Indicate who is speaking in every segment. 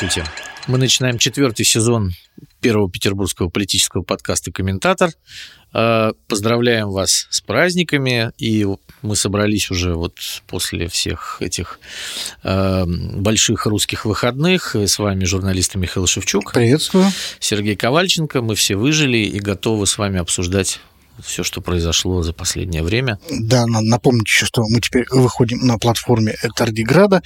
Speaker 1: Здравствуйте. Мы начинаем четвертый сезон первого петербургского политического подкаста «Комментатор». Э, поздравляем вас с праздниками, и мы собрались уже вот после всех этих э, больших русских выходных. С вами журналист Михаил Шевчук.
Speaker 2: Приветствую.
Speaker 1: Сергей Ковальченко. Мы все выжили и готовы с вами обсуждать все, что произошло за последнее время.
Speaker 2: Да, надо напомнить еще, что мы теперь выходим на платформе Тардиграда,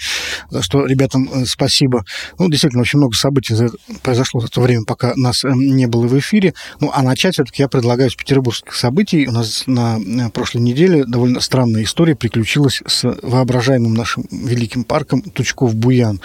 Speaker 2: за что ребятам э, спасибо. Ну, действительно, очень много событий произошло за то время, пока нас э, не было в эфире. Ну, а начать все-таки я предлагаю с петербургских событий. У нас на э, прошлой неделе довольно странная история приключилась с воображаемым нашим великим парком Тучков-Буян,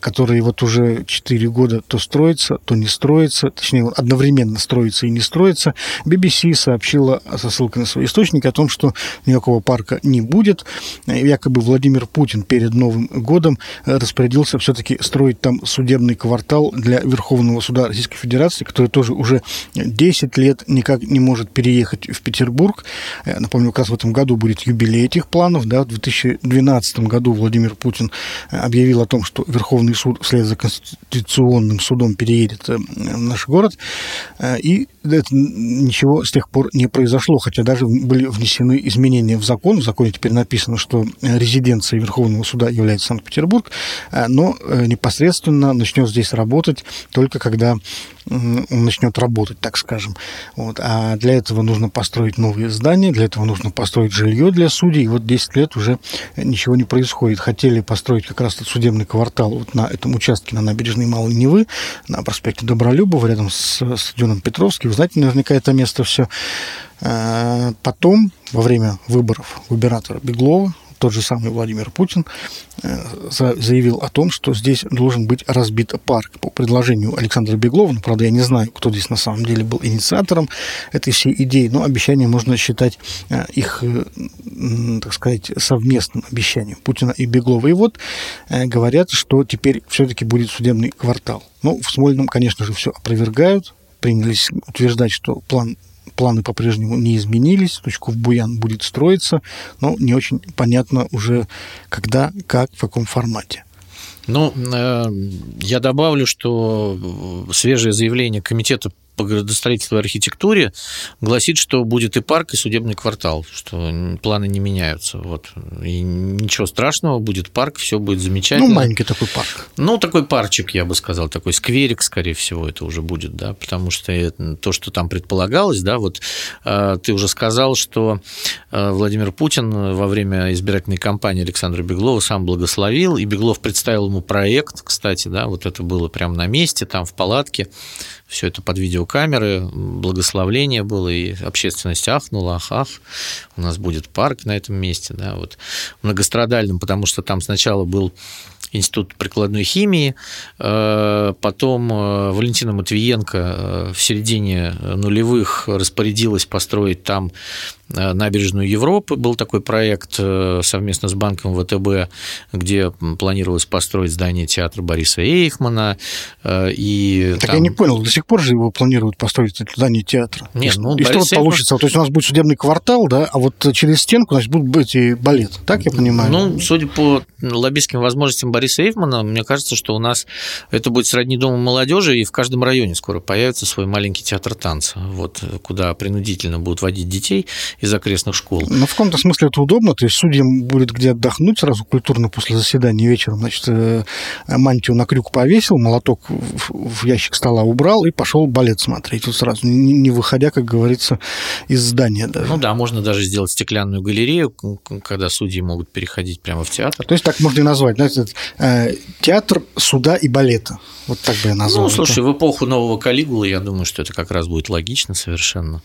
Speaker 2: который вот уже 4 года то строится, то не строится, точнее, одновременно строится и не строится. BBC сообщил сообщила со ссылкой на свои источники о том, что никакого парка не будет. Якобы Владимир Путин перед Новым годом распорядился все-таки строить там судебный квартал для Верховного суда Российской Федерации, который тоже уже 10 лет никак не может переехать в Петербург. Напомню, как раз в этом году будет юбилей этих планов. Да, в 2012 году Владимир Путин объявил о том, что Верховный суд вслед за Конституционным судом переедет в наш город. И это ничего с тех пор не произошло, хотя даже были внесены изменения в закон. В законе теперь написано, что резиденцией Верховного суда является Санкт-Петербург, э, но э, непосредственно начнет здесь работать только когда начнет работать, так скажем. Вот. А для этого нужно построить новые здания, для этого нужно построить жилье для судей. И вот 10 лет уже ничего не происходит. Хотели построить как раз этот судебный квартал вот на этом участке на набережной Малой Невы, на проспекте Добролюбова, рядом с стадионом Петровский. Вы знаете наверняка это место все. Э, потом, во время выборов губернатора Беглова, тот же самый Владимир Путин э, заявил о том, что здесь должен быть разбит парк по предложению Александра Беглова. Ну, правда, я не знаю, кто здесь на самом деле был инициатором этой всей идеи, но обещание можно считать э, их, так сказать, совместным обещанием Путина и Беглова. И вот говорят, что теперь все-таки будет судебный квартал. Ну, в Смольном, конечно же, все опровергают, принялись утверждать, что план планы по-прежнему не изменились, точку в Буян будет строиться, но не очень понятно уже когда, как, в каком формате.
Speaker 1: Ну, э, я добавлю, что свежее заявление Комитета по градостроительству и архитектуре гласит, что будет и парк, и судебный квартал, что планы не меняются. Вот. И ничего страшного, будет парк, все будет замечательно.
Speaker 2: Ну, маленький такой парк.
Speaker 1: Ну, такой парчик, я бы сказал, такой скверик, скорее всего, это уже будет, да, потому что то, что там предполагалось, да, вот э, ты уже сказал, что э, Владимир Путин во время избирательной кампании Александра Беглова сам благословил, и Беглов представил ему проект, кстати, да, вот это было прямо на месте, там в палатке, все это под видеокамеры, благословление было, и общественность ахнула, ах, ах, у нас будет парк на этом месте, да, вот многострадальным, потому что там сначала был Институт прикладной химии. Э, потом э, Валентина Матвиенко э, в середине нулевых распорядилась построить там набережную Европы. Был такой проект совместно с банком ВТБ, где планировалось построить здание театра Бориса Эйхмана. И
Speaker 2: так там... я не понял, до сих пор же его планируют построить здание театра.
Speaker 1: Нет, ну,
Speaker 2: и что вот Эйхман... получится? То есть у нас будет судебный квартал, да, а вот через стенку, значит, будут быть и балет. Так я понимаю?
Speaker 1: Ну, судя по лоббистским возможностям Бориса Эйфмана, мне кажется, что у нас это будет сродни дому молодежи, и в каждом районе скоро появится свой маленький театр танца, вот, куда принудительно будут водить детей из окрестных школ.
Speaker 2: Ну, в каком-то смысле это удобно, то есть судьям будет где отдохнуть сразу культурно после заседания вечером, значит, э, мантию на крюк повесил, молоток в ящик стола убрал и пошел балет смотреть вот сразу, не выходя, как говорится, из здания даже.
Speaker 1: Ну да, можно даже сделать стеклянную галерею, когда судьи могут переходить прямо в театр.
Speaker 2: То есть так можно и назвать, знаете, э, театр суда и балета. Вот так бы я назвал.
Speaker 1: Ну, слушай, это. в эпоху нового Калигулы, я думаю, что это как раз будет логично совершенно.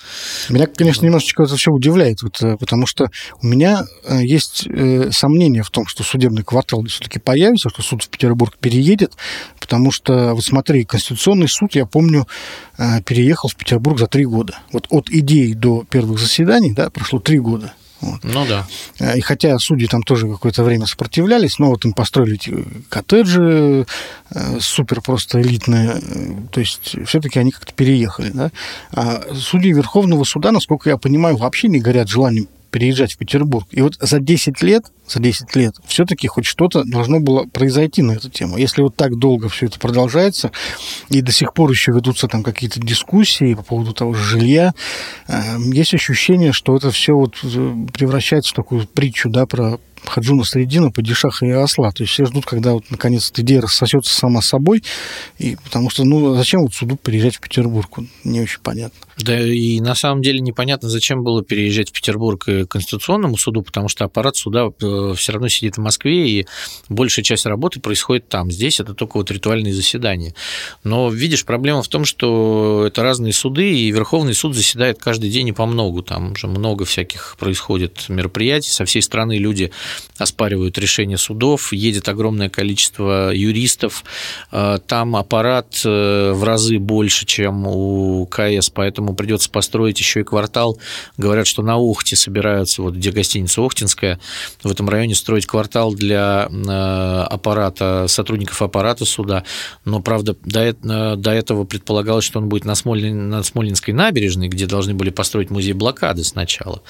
Speaker 2: Меня, конечно, немножечко это все удивляет, вот, э, потому что у меня э, есть сомнения в том, что судебный квартал все-таки появится, что суд в Петербург переедет, потому что, вот смотри, Конституционный суд, я помню, переехал в Петербург за три года. Вот от идеи до первых заседаний, да, прошло три года.
Speaker 1: Вот. Ну да.
Speaker 2: И хотя судьи там тоже какое-то время сопротивлялись, но вот им построили эти коттеджи э, супер просто элитные, то есть все-таки они как-то переехали. Да? А судьи Верховного суда, насколько я понимаю, вообще не горят желанием переезжать в Петербург. И вот за 10 лет, за 10 лет все-таки хоть что-то должно было произойти на эту тему. Если вот так долго все это продолжается, и до сих пор еще ведутся там какие-то дискуссии по поводу того же жилья, э, есть ощущение, что это все вот э, превращается в такую притчу, да, про Хаджуна Средина, Падишаха и Осла. То есть все ждут, когда вот наконец эта идея рассосется сама собой, и, потому что, ну, зачем вот суду переезжать в Петербург? Не очень понятно.
Speaker 1: Да и на самом деле непонятно, зачем было переезжать в Петербург и Конституционному суду, потому что аппарат суда э, все равно сидит в Москве, и большая часть работы происходит там. Здесь это только вот ритуальные заседания. Но, видишь, проблема в том, что это разные суды, и Верховный суд заседает каждый день и по многу. Там уже много всяких происходит мероприятий. Со всей страны люди оспаривают решения судов, едет огромное количество юристов. Э, там аппарат э, в разы больше, чем у КС, поэтому придется построить еще и квартал. Говорят, что на Охте собираются, вот где гостиница Охтинская, в этом районе строить квартал для э, аппарата, сотрудников аппарата суда. Но, правда, до, до этого предполагалось, что он будет на, Смолин, на Смолинской набережной, где должны были построить музей блокады сначала.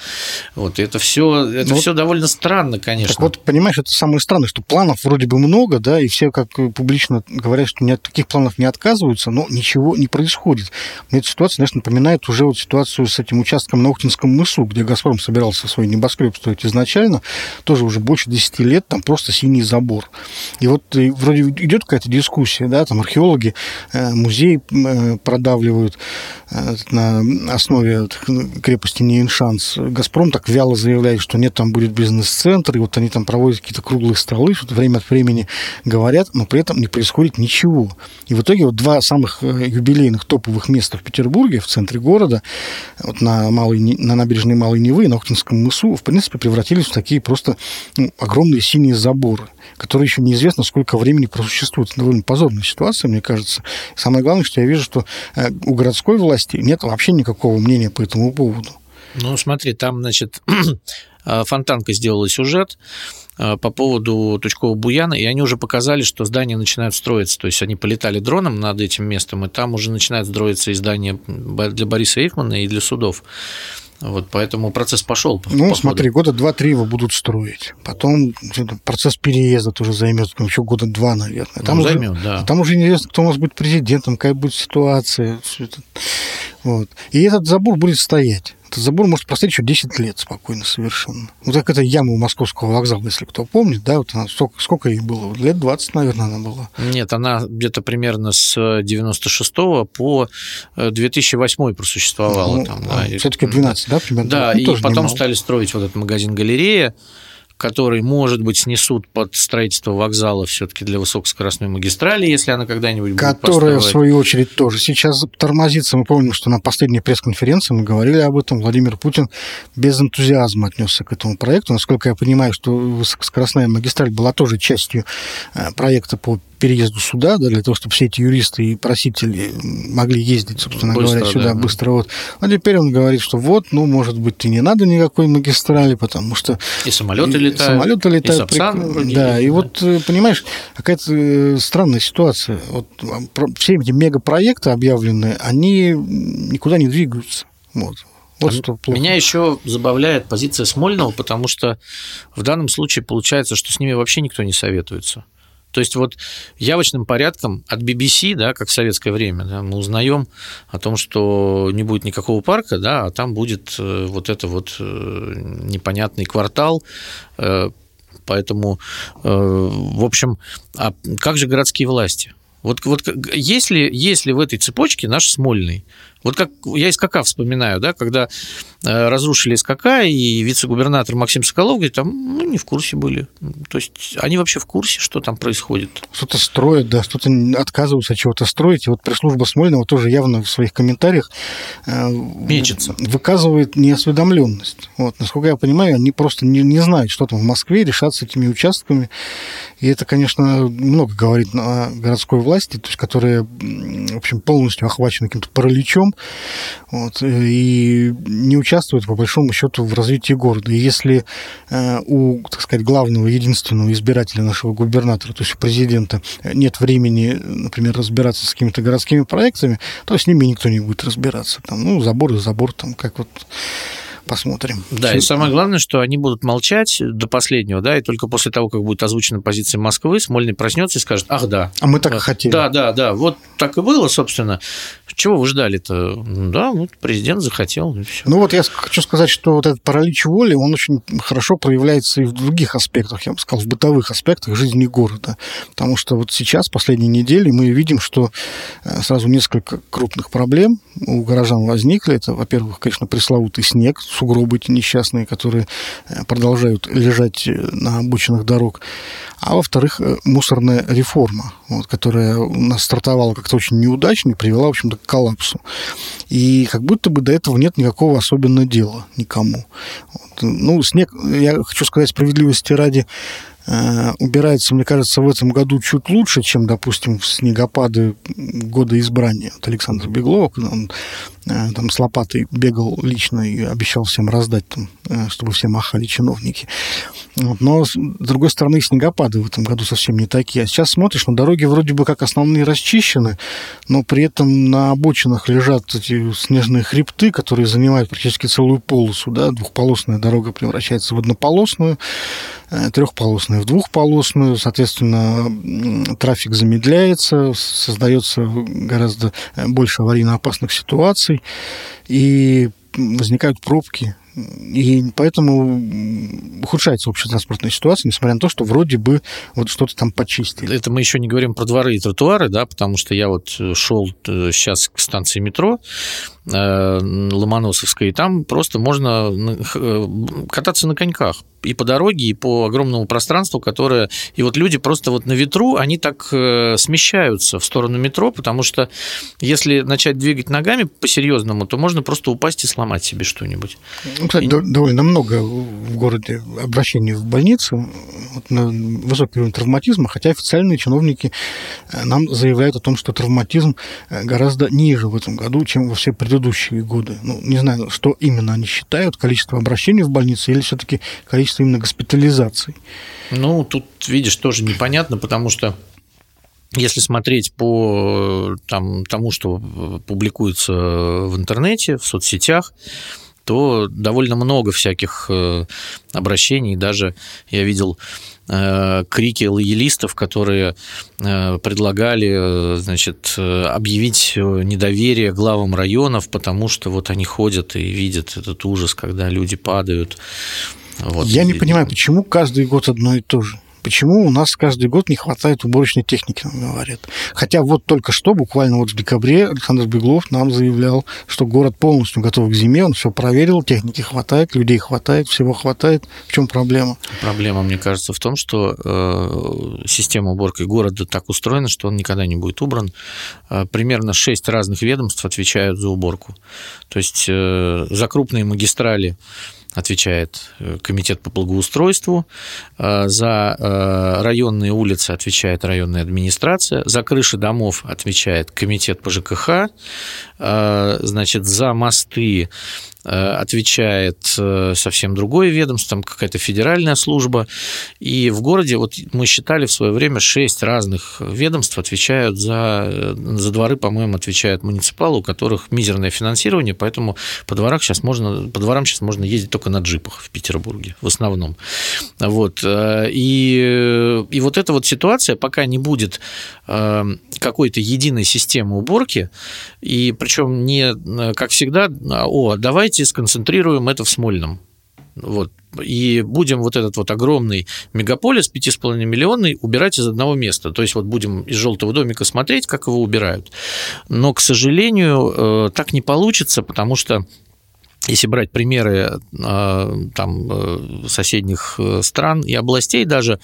Speaker 1: Вот, это все, это ну, все довольно странно, конечно.
Speaker 2: Так вот, понимаешь, это самое странное, что планов вроде бы много, да, и все как публично говорят, что ни от таких планов не отказываются, но ничего не происходит. Мне эта ситуация, конечно, напоминает уже вот ситуацию с этим участком на Охтинском мысу, где «Газпром» собирался свой небоскреб строить изначально, тоже уже больше 10 лет, там просто синий забор. И вот и вроде идет какая-то дискуссия, да, там археологи э, музей э, продавливают э, на основе крепости Нейншанс. «Газпром» так вяло заявляет, что нет, там будет бизнес-центр, и вот они там проводят какие-то круглые столы, что-то время от времени говорят, но при этом не происходит ничего. И в итоге вот два самых юбилейных топовых места в Петербурге, в центре центре города, вот на, Малой, на набережной Малой Невы, на Охтинском мысу, в принципе, превратились в такие просто ну, огромные синие заборы, которые еще неизвестно, сколько времени просуществуют. Это довольно позорная ситуация, мне кажется. И самое главное, что я вижу, что э, у городской власти нет вообще никакого мнения по этому поводу.
Speaker 1: Ну, смотри, там, значит, Фонтанка сделала сюжет, Э, по поводу Тучкова Буяна, и они уже показали, что здания начинают строиться. То есть они полетали дроном над этим местом, и там уже начинают строиться и здания для Бориса Эйхмана и для судов. Вот поэтому процесс пошел.
Speaker 2: Ну, смотри, года два-три его будут строить. Потом процесс переезда тоже займет ну, еще года два, наверное. Там ну, уже, займет, да. Там уже неизвестно, кто у нас будет президентом, какая будет ситуация. Вот. И этот забор будет стоять. Этот забор может простоять еще 10 лет спокойно совершенно. Вот как эта яма у московского вокзала, если кто помнит, да, вот она, сколько, сколько ей было? Лет 20, наверное, она была.
Speaker 1: Нет, она где-то примерно с 96 по 2008 просуществовала. Ну, там,
Speaker 2: да. Все-таки 12, да, примерно?
Speaker 1: Да, ну, и потом немало. стали строить вот этот магазин-галерея, который, может быть, снесут под строительство вокзала все-таки для высокоскоростной магистрали, если она когда-нибудь будет
Speaker 2: Которая, в свою очередь, тоже сейчас тормозится. Мы помним, что на последней пресс-конференции мы говорили об этом. Владимир Путин без энтузиазма отнесся к этому проекту. Насколько я понимаю, что высокоскоростная магистраль была тоже частью э, проекта по переезду сюда, да, для того, чтобы все эти юристы и просители могли ездить, собственно быстро, говоря, сюда да, быстро. Вот. А теперь он говорит, что вот, ну, может быть, и не надо никакой магистрали, потому что...
Speaker 1: И самолеты и, летают.
Speaker 2: Самолеты летают. И Сапсан, при... Да, и да. вот, э, понимаешь, какая-то э, странная ситуация. Вот все эти мегапроекты объявленные, они никуда не двигаются. Вот.
Speaker 1: Вот что плохо. Меня еще забавляет позиция Смольного, потому что в данном случае получается, что с ними вообще никто не советуется. То есть вот явочным порядком от BBC, да, как в советское время, да, мы узнаем о том, что не будет никакого парка, да, а там будет э, вот это вот э, непонятный квартал, э, поэтому, в общем, а как же городские власти? Вот, вот если, если в этой цепочке наш Смольный, вот как я СКК вспоминаю, да, когда э, разрушили СКК, и вице-губернатор Максим Соколов говорит, там, ну, не в курсе были. То есть они вообще в курсе, что там происходит.
Speaker 2: Что-то строят, да, что-то отказываются от чего-то строить. И вот пресс-служба Смольного тоже явно в своих комментариях
Speaker 1: э, Мечется.
Speaker 2: выказывает неосведомленность. Вот, насколько я понимаю, они просто не, не знают, что там в Москве, решат с этими участками. И это, конечно, много говорит о городской власти, то есть, которая, в общем, полностью охвачена каким-то параличом, регион вот, и не участвует, по большому счету, в развитии города. И если э, у, так сказать, главного, единственного избирателя нашего губернатора, то есть у президента, нет времени, например, разбираться с какими-то городскими проектами, то с ними никто не будет разбираться. Там, ну, забор и забор, там, как вот посмотрим.
Speaker 1: Да, Все... и самое главное, что они будут молчать до последнего, да, и только после того, как будет озвучена позиция Москвы, Смольный проснется и скажет, ах, да.
Speaker 2: А мы так и хотели.
Speaker 1: Да, да, да, вот так и было, собственно. Чего вы ждали-то? Да, вот президент захотел, и все.
Speaker 2: Ну вот я хочу сказать, что вот этот паралич воли, он очень хорошо проявляется и в других аспектах, я бы сказал, в бытовых аспектах жизни города. Потому что вот сейчас, последние недели, мы видим, что э, сразу несколько крупных проблем у горожан возникли. Это, во-первых, конечно, пресловутый снег, сугробы эти несчастные, которые э, продолжают лежать э, на обочинах дорог. А во-вторых, мусорная реформа, вот, которая у нас стартовала как-то очень неудачно и привела, в общем-то, к коллапсу. И как будто бы до этого нет никакого особенного дела никому. Вот. Ну, снег, я хочу сказать справедливости ради, Э, убирается, мне кажется, в этом году чуть лучше, чем, допустим, в снегопады года избрания. Вот Александр Беглов, он э, там с лопатой бегал лично и обещал всем раздать, там, э, чтобы все махали чиновники. Вот. Но, с другой стороны, снегопады в этом году совсем не такие. А сейчас смотришь, на дороги вроде бы как основные расчищены, но при этом на обочинах лежат эти снежные хребты, которые занимают практически целую полосу. Да? Двухполосная дорога превращается в однополосную, трехполосная в двухполосную, соответственно, трафик замедляется, создается гораздо больше аварийно опасных и возникают пробки, и поэтому ухудшается общая транспортная ситуация, несмотря на то, что вроде бы вот что-то там почистили.
Speaker 1: Это мы еще не говорим про дворы и тротуары, да, потому что я вот шел сейчас к станции метро, Э, Ломоносовской, и там просто можно э, кататься на коньках и по дороге, и по огромному пространству, которое... И вот люди просто вот на ветру, они так э, смещаются в сторону метро, потому что если начать двигать ногами по-серьезному, то можно просто упасть и сломать себе что-нибудь.
Speaker 2: Ну, кстати, и... довольно много в городе обращений в больницу вот на высокий уровень травматизма, хотя официальные чиновники нам заявляют о том, что травматизм гораздо ниже в этом году, чем во все предыдущие предыдущие годы. Ну, не знаю, что именно они считают, количество обращений в больнице или все-таки количество именно госпитализаций.
Speaker 1: Ну, тут, видишь, тоже непонятно, потому что если смотреть по там, тому, что публикуется в интернете, в соцсетях, то довольно много всяких э, обращений. Даже я видел Э, крики лоялистов, которые э, предлагали значит, объявить недоверие главам районов, потому что вот они ходят и видят этот ужас, когда люди падают.
Speaker 2: Вот. Я не понимаю, почему каждый год одно и то же почему у нас каждый год не хватает уборочной техники, нам говорят. Хотя вот только что, буквально вот в декабре, Александр Беглов нам заявлял, что город полностью готов к зиме, он все проверил, техники хватает, людей хватает, всего хватает. В чем проблема?
Speaker 1: Проблема, мне кажется, в том, что э, система уборки города так устроена, что он никогда не будет убран. Э, примерно шесть разных ведомств отвечают за уборку. То есть э, за крупные магистрали отвечает э, комитет по благоустройству, э, за э, районные улицы отвечает районная администрация, за крыши домов отвечает комитет по ЖКХ, значит, за мосты отвечает э, совсем другое ведомство, там какая-то федеральная служба. И в городе, вот мы считали в свое время, шесть разных ведомств отвечают за, э, за дворы, по-моему, отвечают муниципалы, у которых мизерное финансирование, поэтому по, дворах сейчас можно, по дворам сейчас можно ездить только на джипах в Петербурге в основном. Вот. И, и вот эта вот ситуация, пока не будет какой-то единой системы уборки, и причем не, как всегда, о, давайте сконцентрируем это в Смольном. Вот. И будем вот этот вот огромный мегаполис, 5,5 миллионный, убирать из одного места. То есть вот будем из желтого домика смотреть, как его убирают. Но, к сожалению, э, так не получится, потому что если брать примеры а, там, э, соседних э, стран и областей даже,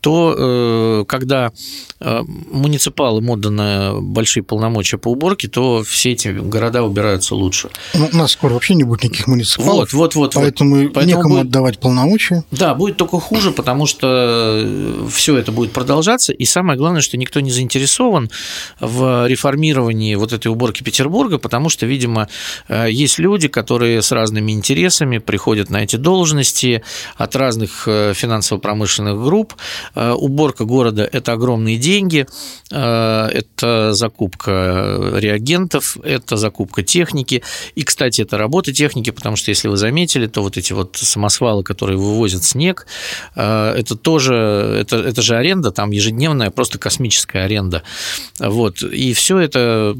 Speaker 1: то э, когда муниципалам отданы большие полномочия по уборке, то все эти города убираются лучше.
Speaker 2: Ну, у нас скоро вообще не будет никаких муниципалов, вот, вот, вот, поэтому, вот. поэтому некому будет, отдавать полномочия.
Speaker 1: Да, будет только хуже, потому что все это будет продолжаться, и самое главное, что никто не заинтересован в реформировании вот этой уборки Петербурга, потому что, видимо, есть люди, которые с разными интересами приходят на эти должности от разных э, финансово-промышленных групп. Э, уборка города – это огромные деньги, это закупка реагентов, это закупка техники. И, кстати, это работа техники, потому что, если вы заметили, то вот эти вот самосвалы, которые вывозят снег, это тоже, это, это же аренда, там ежедневная, просто космическая аренда. Вот. И все это,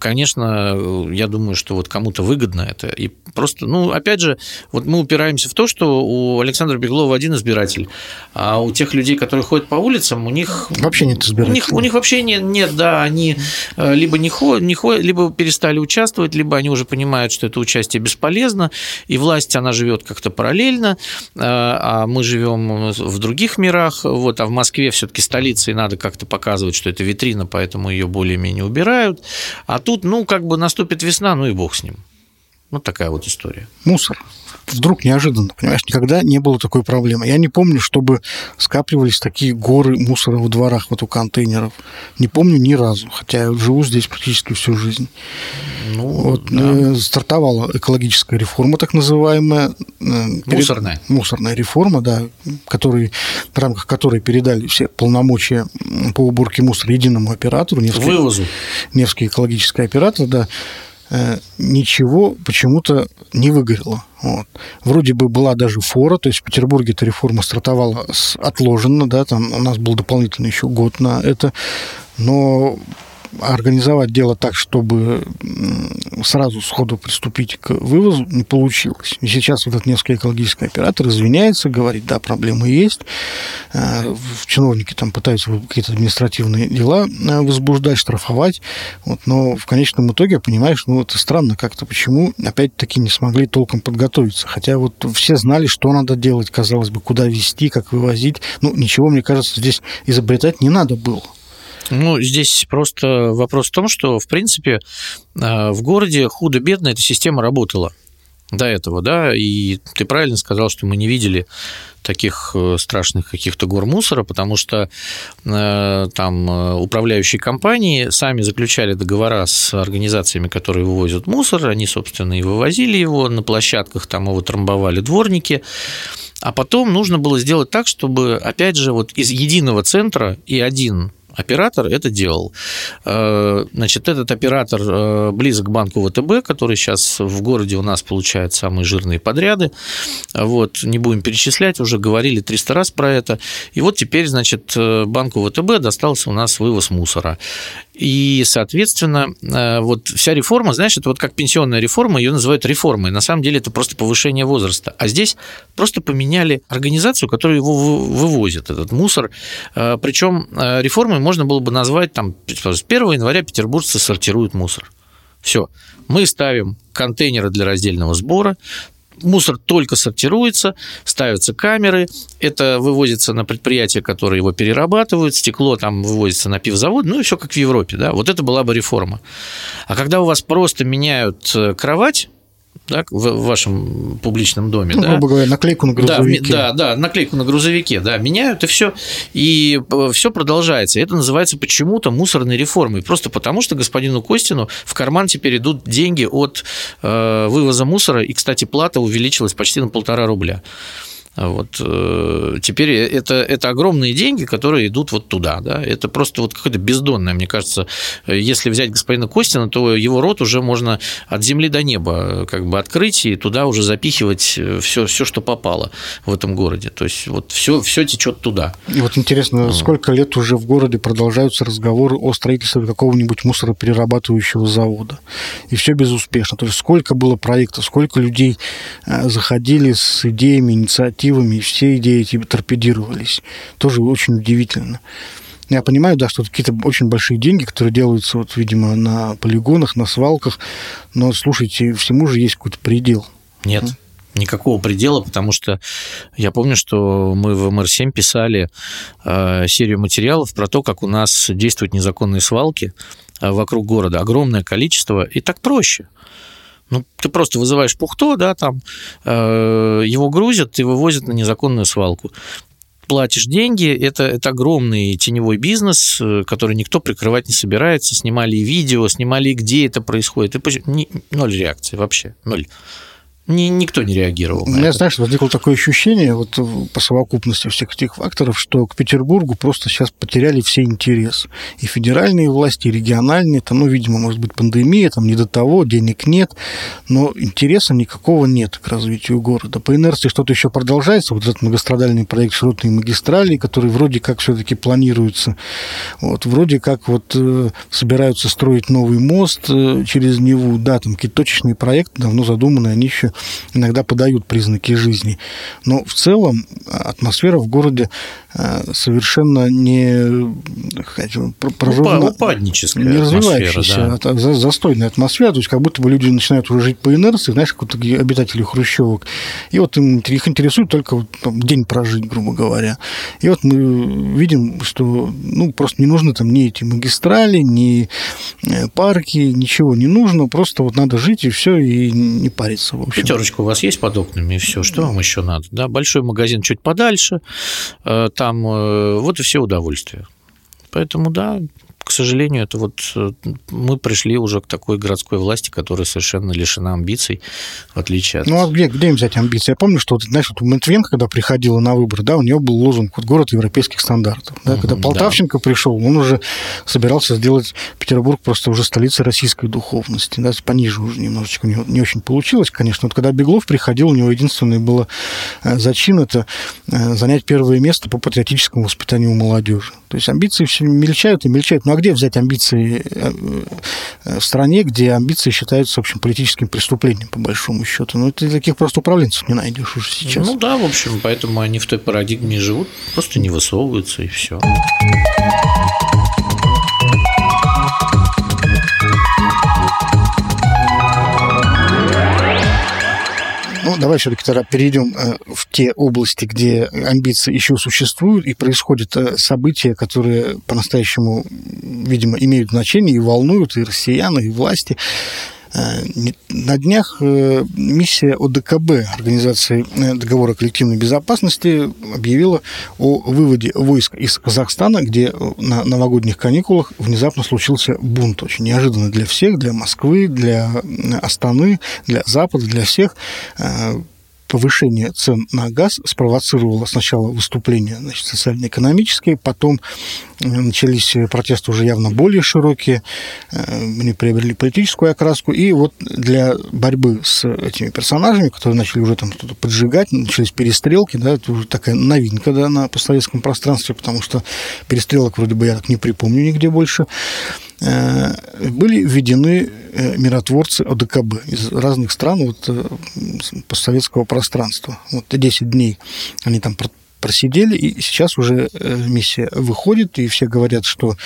Speaker 1: конечно, я думаю, что вот кому-то выгодно это. И просто, ну, опять же, вот мы упираемся в то, что у Александра Беглова один избиратель, а у тех людей, которые ходят по улицам, у них...
Speaker 2: Вообще нет избирателей.
Speaker 1: У них, у них вообще нет, нет, да, они э, либо не ходят, не ходят, либо перестали участвовать, либо они уже понимают, что это участие бесполезно, и власть, она живет как-то параллельно, э, а мы живем в других мирах, вот, а в Москве все-таки столица, и надо как-то показывать, что это витрина, поэтому ее более-менее убирают. А тут, ну, как бы наступит весна, ну и бог с ним. Вот такая вот история.
Speaker 2: Мусор. Вдруг неожиданно, понимаешь, никогда не было такой проблемы. Я не помню, чтобы скапливались такие горы мусора во дворах, вот у контейнеров. Не помню ни разу, хотя я живу здесь практически всю жизнь. Ну, вот, да. э, стартовала экологическая реформа, так называемая.
Speaker 1: Э, мусорная.
Speaker 2: Перед, мусорная реформа, да, который, в рамках которой передали все полномочия по уборке мусора единому оператору.
Speaker 1: Невский, Вывозу.
Speaker 2: Невский экологический оператор, да. Э, ничего почему-то не выгорело. Вот. Вроде бы была даже фора, то есть в Петербурге эта реформа стартовала отложенно, да, там у нас был дополнительный еще год на это, но организовать дело так, чтобы сразу сходу приступить к вывозу, не получилось. И сейчас вот этот несколько экологический оператор извиняется, говорит, да, проблемы есть. Э, чиновники там пытаются какие-то административные дела э, возбуждать, штрафовать. Вот, но в конечном итоге, понимаешь, ну, это странно как-то, почему опять-таки не смогли толком подготовиться. Хотя вот все знали, что надо делать, казалось бы, куда везти, как вывозить. Ну, ничего, мне кажется, здесь изобретать не надо было.
Speaker 1: Ну, здесь просто вопрос в том, что, в принципе, э, в городе худо-бедно эта система работала до этого, да, и ты правильно сказал, что мы не видели таких э, страшных каких-то гор мусора, потому что э, там э, управляющие компании сами заключали договора с организациями, которые вывозят мусор, они, собственно, и вывозили его на площадках, там его трамбовали дворники, а потом нужно было сделать так, чтобы, опять же, вот из единого центра и один оператор это делал. Э, значит, этот оператор э, близок к банку ВТБ, который сейчас в городе у нас получает самые жирные подряды. Вот, не будем перечислять, уже говорили 300 раз про это. И вот теперь, значит, э, банку ВТБ достался у нас вывоз мусора. И, соответственно, вот вся реформа, знаешь, это вот как пенсионная реформа, ее называют реформой. На самом деле это просто повышение возраста. А здесь просто поменяли организацию, которая его вывозит, этот мусор. Причем реформой можно было бы назвать, там, с 1 января петербуржцы сортируют мусор. Все. Мы ставим контейнеры для раздельного сбора, мусор только сортируется, ставятся камеры, это вывозится на предприятия, которые его перерабатывают, стекло там вывозится на пивзавод, ну и все как в Европе, да, вот это была бы реформа. А когда у вас просто меняют э, кровать, да, в вашем публичном доме.
Speaker 2: Ну, да? грубо говоря, наклейку на грузовике.
Speaker 1: Да, да, да, наклейку на грузовике, да, меняют и все, и э, все продолжается. Это называется почему-то мусорной реформой, просто потому что господину Костину в карман теперь идут деньги от э, вывоза мусора, и, кстати, плата увеличилась почти на полтора рубля. Вот. Э, теперь это, это огромные деньги, которые идут вот туда. Да? Это просто вот какое-то бездонное, мне кажется. Если взять господина Костина, то его рот уже можно от земли до неба как бы открыть и туда уже запихивать все, все что попало в этом городе. То есть вот все, все течет туда.
Speaker 2: И вот интересно, сколько лет уже в городе продолжаются разговоры о строительстве какого-нибудь мусороперерабатывающего завода. И все безуспешно. То есть сколько было проектов, сколько людей э, заходили с идеями, инициативами перспективами, и все идеи эти торпедировались. Тоже очень удивительно. Я понимаю, да, что это какие-то очень большие деньги, которые делаются, вот, видимо, на полигонах, на свалках, но, слушайте, всему же есть какой-то предел.
Speaker 1: Нет, никакого предела, потому что я помню, что мы в МР-7 писали э, серию материалов про то, как у нас действуют незаконные свалки э, вокруг города. Огромное количество, и так проще. Ну, ты просто вызываешь пухто, да, там, э, его грузят и вывозят на незаконную свалку платишь деньги, это, это огромный теневой бизнес, э, который никто прикрывать не собирается. Снимали видео, снимали где это происходит. И, ноль реакции вообще, ноль. Ни, никто не реагировал.
Speaker 2: У меня, знаешь, возникло такое ощущение вот по совокупности всех этих факторов, что к Петербургу просто сейчас потеряли все интерес. И федеральные власти, и региональные, там, ну, видимо, может быть, пандемия, там не до того, денег нет, но интереса никакого нет к развитию города. По инерции что-то еще продолжается, вот этот многострадальный проект широтной магистрали, который вроде как все-таки планируется, вот, вроде как вот э, собираются строить новый мост э, через Неву, да, там какие-то точечные проекты давно задуманы, они еще иногда подают признаки жизни. Но в целом атмосфера в городе э, совершенно не
Speaker 1: прорывна, упадническая
Speaker 2: не развивающаяся, да. застойная атмосфера, то есть как будто бы люди начинают уже жить по инерции, знаешь, как вот обитатели хрущевок, и вот им, их интересует только вот, там, день прожить, грубо говоря. И вот мы видим, что ну, просто не нужны там ни эти магистрали, ни э, парки, ничего не нужно, просто вот надо жить и все, и не париться, в общем
Speaker 1: пятерочка у вас есть под окнами, и все, что вам еще надо? Да, большой магазин чуть подальше, э, там э, вот и все удовольствия. Поэтому, да, к сожалению, это вот э, мы пришли уже к такой городской власти, которая совершенно лишена амбиций, в отличие от...
Speaker 2: Ну, а где, где им взять амбиции? Я помню, что, знаешь, вот Матвенко, когда приходила на выборы, да, у нее был лозунг вот, «Город европейских стандартов». Да? Когда Полтавченко да. пришел, он уже собирался сделать Петербург просто уже столицей российской духовности, да, пониже уже немножечко не, не очень получилось, конечно. Вот когда Беглов приходил, у него единственное было э, зачин – это э, занять первое место по патриотическому воспитанию молодежи. То есть амбиции все мельчают и мельчают. Ну а где взять амбиции э, э, в стране, где амбиции считаются, в общем, политическим преступлением, по большому счету? Ну, ты таких просто управленцев не найдешь уже сейчас.
Speaker 1: Ну да, в общем, поэтому они в той парадигме живут, просто не высовываются и все.
Speaker 2: Ну, давай все-таки тогда перейдем э, в те области, где амбиции еще существуют, и происходят э, события, которые по-настоящему, видимо, имеют значение и волнуют и россиян, и власти. Э, на днях э, миссия ОДКБ, Организации э, договора коллективной безопасности, объявила о выводе войск из Казахстана, где на новогодних каникулах внезапно случился бунт. Очень неожиданно для всех, для Москвы, для Астаны, для Запада, для всех повышение цен на газ спровоцировало сначала выступления значит, социально-экономические, потом э, начались протесты уже явно более широкие, э, они приобрели политическую окраску, и вот для борьбы с этими персонажами, которые начали уже там что-то поджигать, начались перестрелки, да, это уже такая новинка да, на постсоветском пространстве, потому что перестрелок вроде бы я так не припомню нигде больше, Э, были введены э, миротворцы ОДКБ из разных стран вот, э, постсоветского пространства. Вот 10 дней они там просидели, и сейчас уже миссия выходит, и все говорят, что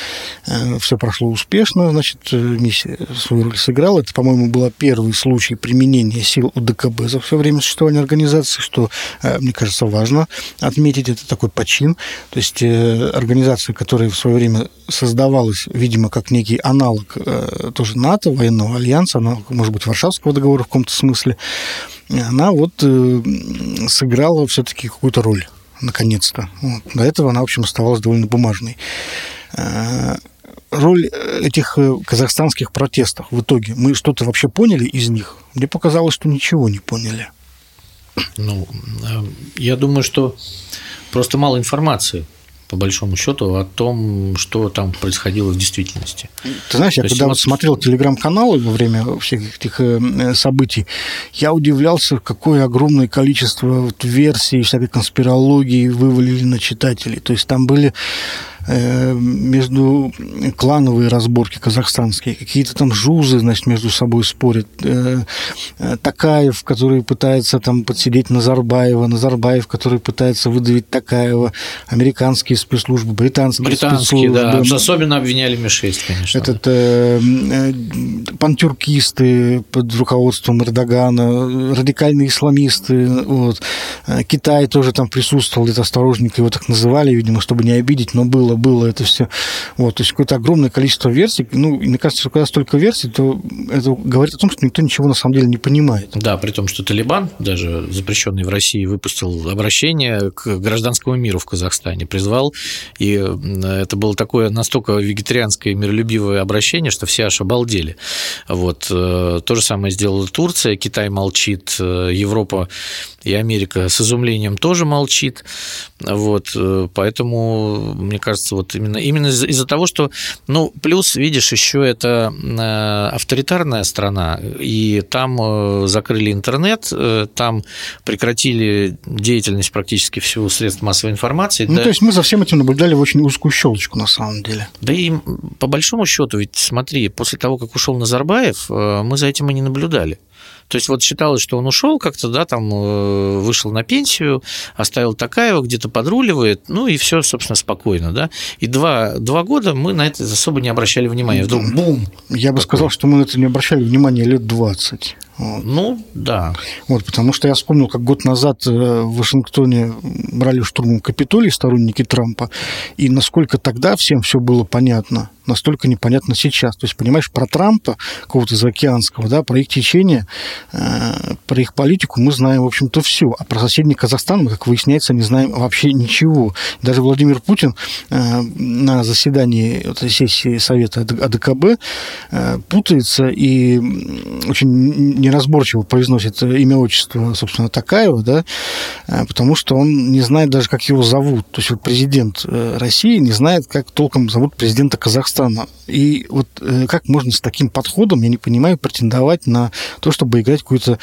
Speaker 2: все прошло успешно, значит, миссия свою роль сыграла. Это, по-моему, был первый случай применения сил УДКБ за все время существования организации, что, мне кажется, важно отметить. Это такой почин. То есть организация, которая в свое время создавалась, видимо, как некий аналог тоже НАТО, военного альянса, аналог, может быть, Варшавского договора в каком-то смысле, она вот сыграла все-таки какую-то роль наконец-то. Вот. До этого она, в общем, оставалась довольно бумажной. Э, роль этих э, казахстанских протестов в итоге, мы что-то вообще поняли из них? Мне показалось, что ничего не поняли.
Speaker 1: Ну, э, я думаю, что просто мало информации по большому счету, о том, что там происходило в действительности.
Speaker 2: Ты знаешь, я То когда вот смотрел телеграм-каналы во время всех этих э, событий, я удивлялся, какое огромное количество вот версий, всякой конспирологии вывалили на читателей. То есть там были между клановые разборки казахстанские, какие-то там жузы, значит, между собой спорят. Э, э, Такаев, который пытается там подсидеть Назарбаева, Назарбаев, который пытается выдавить Такаева, американские спецслужбы, британские,
Speaker 1: британские спецслужбы. Да, особенно обвиняли Ми-6, конечно.
Speaker 2: Этот, э, пантюркисты под руководством Эрдогана, радикальные исламисты, вот. Китай тоже там присутствовал, это осторожненько его так называли, видимо, чтобы не обидеть, но было было это все. Вот, то есть какое-то огромное количество версий. Ну, мне кажется, что когда столько версий, то это говорит о том, что никто ничего на самом деле не понимает.
Speaker 1: Да, при том, что Талибан, даже запрещенный в России, выпустил обращение к гражданскому миру в Казахстане, призвал, и это было такое настолько вегетарианское и миролюбивое обращение, что все аж обалдели. Вот. Э, то же самое сделала Турция, Китай молчит, э, Европа и Америка с изумлением тоже молчит. Вот, э, поэтому, мне кажется, вот именно, именно из-за того, что, ну, плюс, видишь, еще это э, авторитарная страна, и там э, закрыли интернет, там прекратили деятельность практически всего средств массовой информации.
Speaker 2: Ну, да, то есть мы за всем этим наблюдали в очень узкую щелочку, на самом деле.
Speaker 1: Да и по большому счету, ведь смотри, после того, как ушел Назарбаев, мы за этим и не наблюдали. То есть вот считалось, что он ушел как-то, да, там э, вышел на пенсию, оставил Такаева, где-то подруливает, ну и все, собственно, спокойно, да. И два, два года мы на это особо не обращали внимания. Вдруг бум!
Speaker 2: Я бы сказал, что мы на это не обращали внимания лет 20.
Speaker 1: Вот. Ну, да.
Speaker 2: Вот, потому что я вспомнил, как год назад э, в Вашингтоне брали штурмом Капитолий сторонники Трампа, и насколько тогда всем все было понятно, настолько непонятно сейчас. То есть, понимаешь, про Трампа, какого-то заокеанского, да, про их течение, э, про их политику мы знаем, в общем-то, все. А про соседний Казахстан мы, как выясняется, не знаем вообще ничего. Даже Владимир Путин э, на заседании этой сессии Совета АДКБ путается и очень неразборчиво произносит имя, отчество, собственно, Такаева, да, э, потому что он не знает даже, как его зовут. То есть вот президент э, России не знает, как толком зовут президента Казахстана. И вот э, как можно с таким подходом, я не понимаю, претендовать на то, чтобы играть какую-то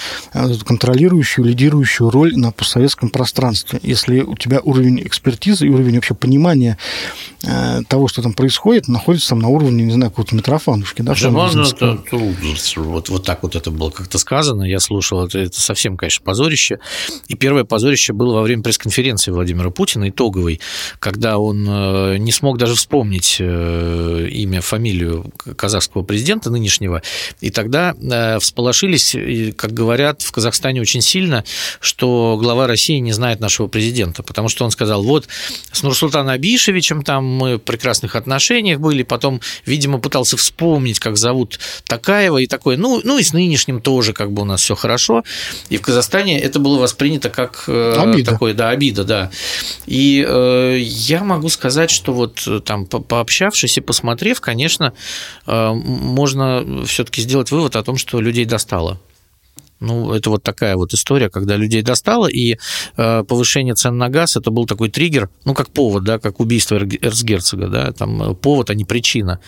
Speaker 2: контролирующую, лидирующую роль на постсоветском пространстве, если у тебя уровень экспертизы и уровень вообще понимания того, что там происходит, находится там на уровне, не знаю, какого-то Митрофанушки. Да,
Speaker 1: да можно это, вот, вот так вот это было как-то сказано, я слушал, это, это совсем, конечно, позорище. И первое позорище было во время пресс-конференции Владимира Путина, итоговой, когда он э, не смог даже вспомнить э, имя, фамилию казахского президента нынешнего, и тогда э, всполошились, как говорят, в Казахстане очень сильно, что глава России не знает нашего президента, потому что он сказал, вот с Нурсултаном Абишевичем там мы в прекрасных отношениях были, потом, видимо, пытался вспомнить, как зовут Такаева, и такой, ну, ну и с нынешним тоже как бы у нас все хорошо. И в Казахстане это было воспринято как э, обида. такое, да, обида, да. И э, я могу сказать, что вот э, там пообщавшись и посмотрев, конечно, э, можно все-таки сделать вывод о том, что людей достало. Ну, это вот такая вот история, когда людей достало, и э, повышение цен на газ это был такой триггер, ну, как повод, да, как убийство эрцгерцога, да, там э, повод, а не причина.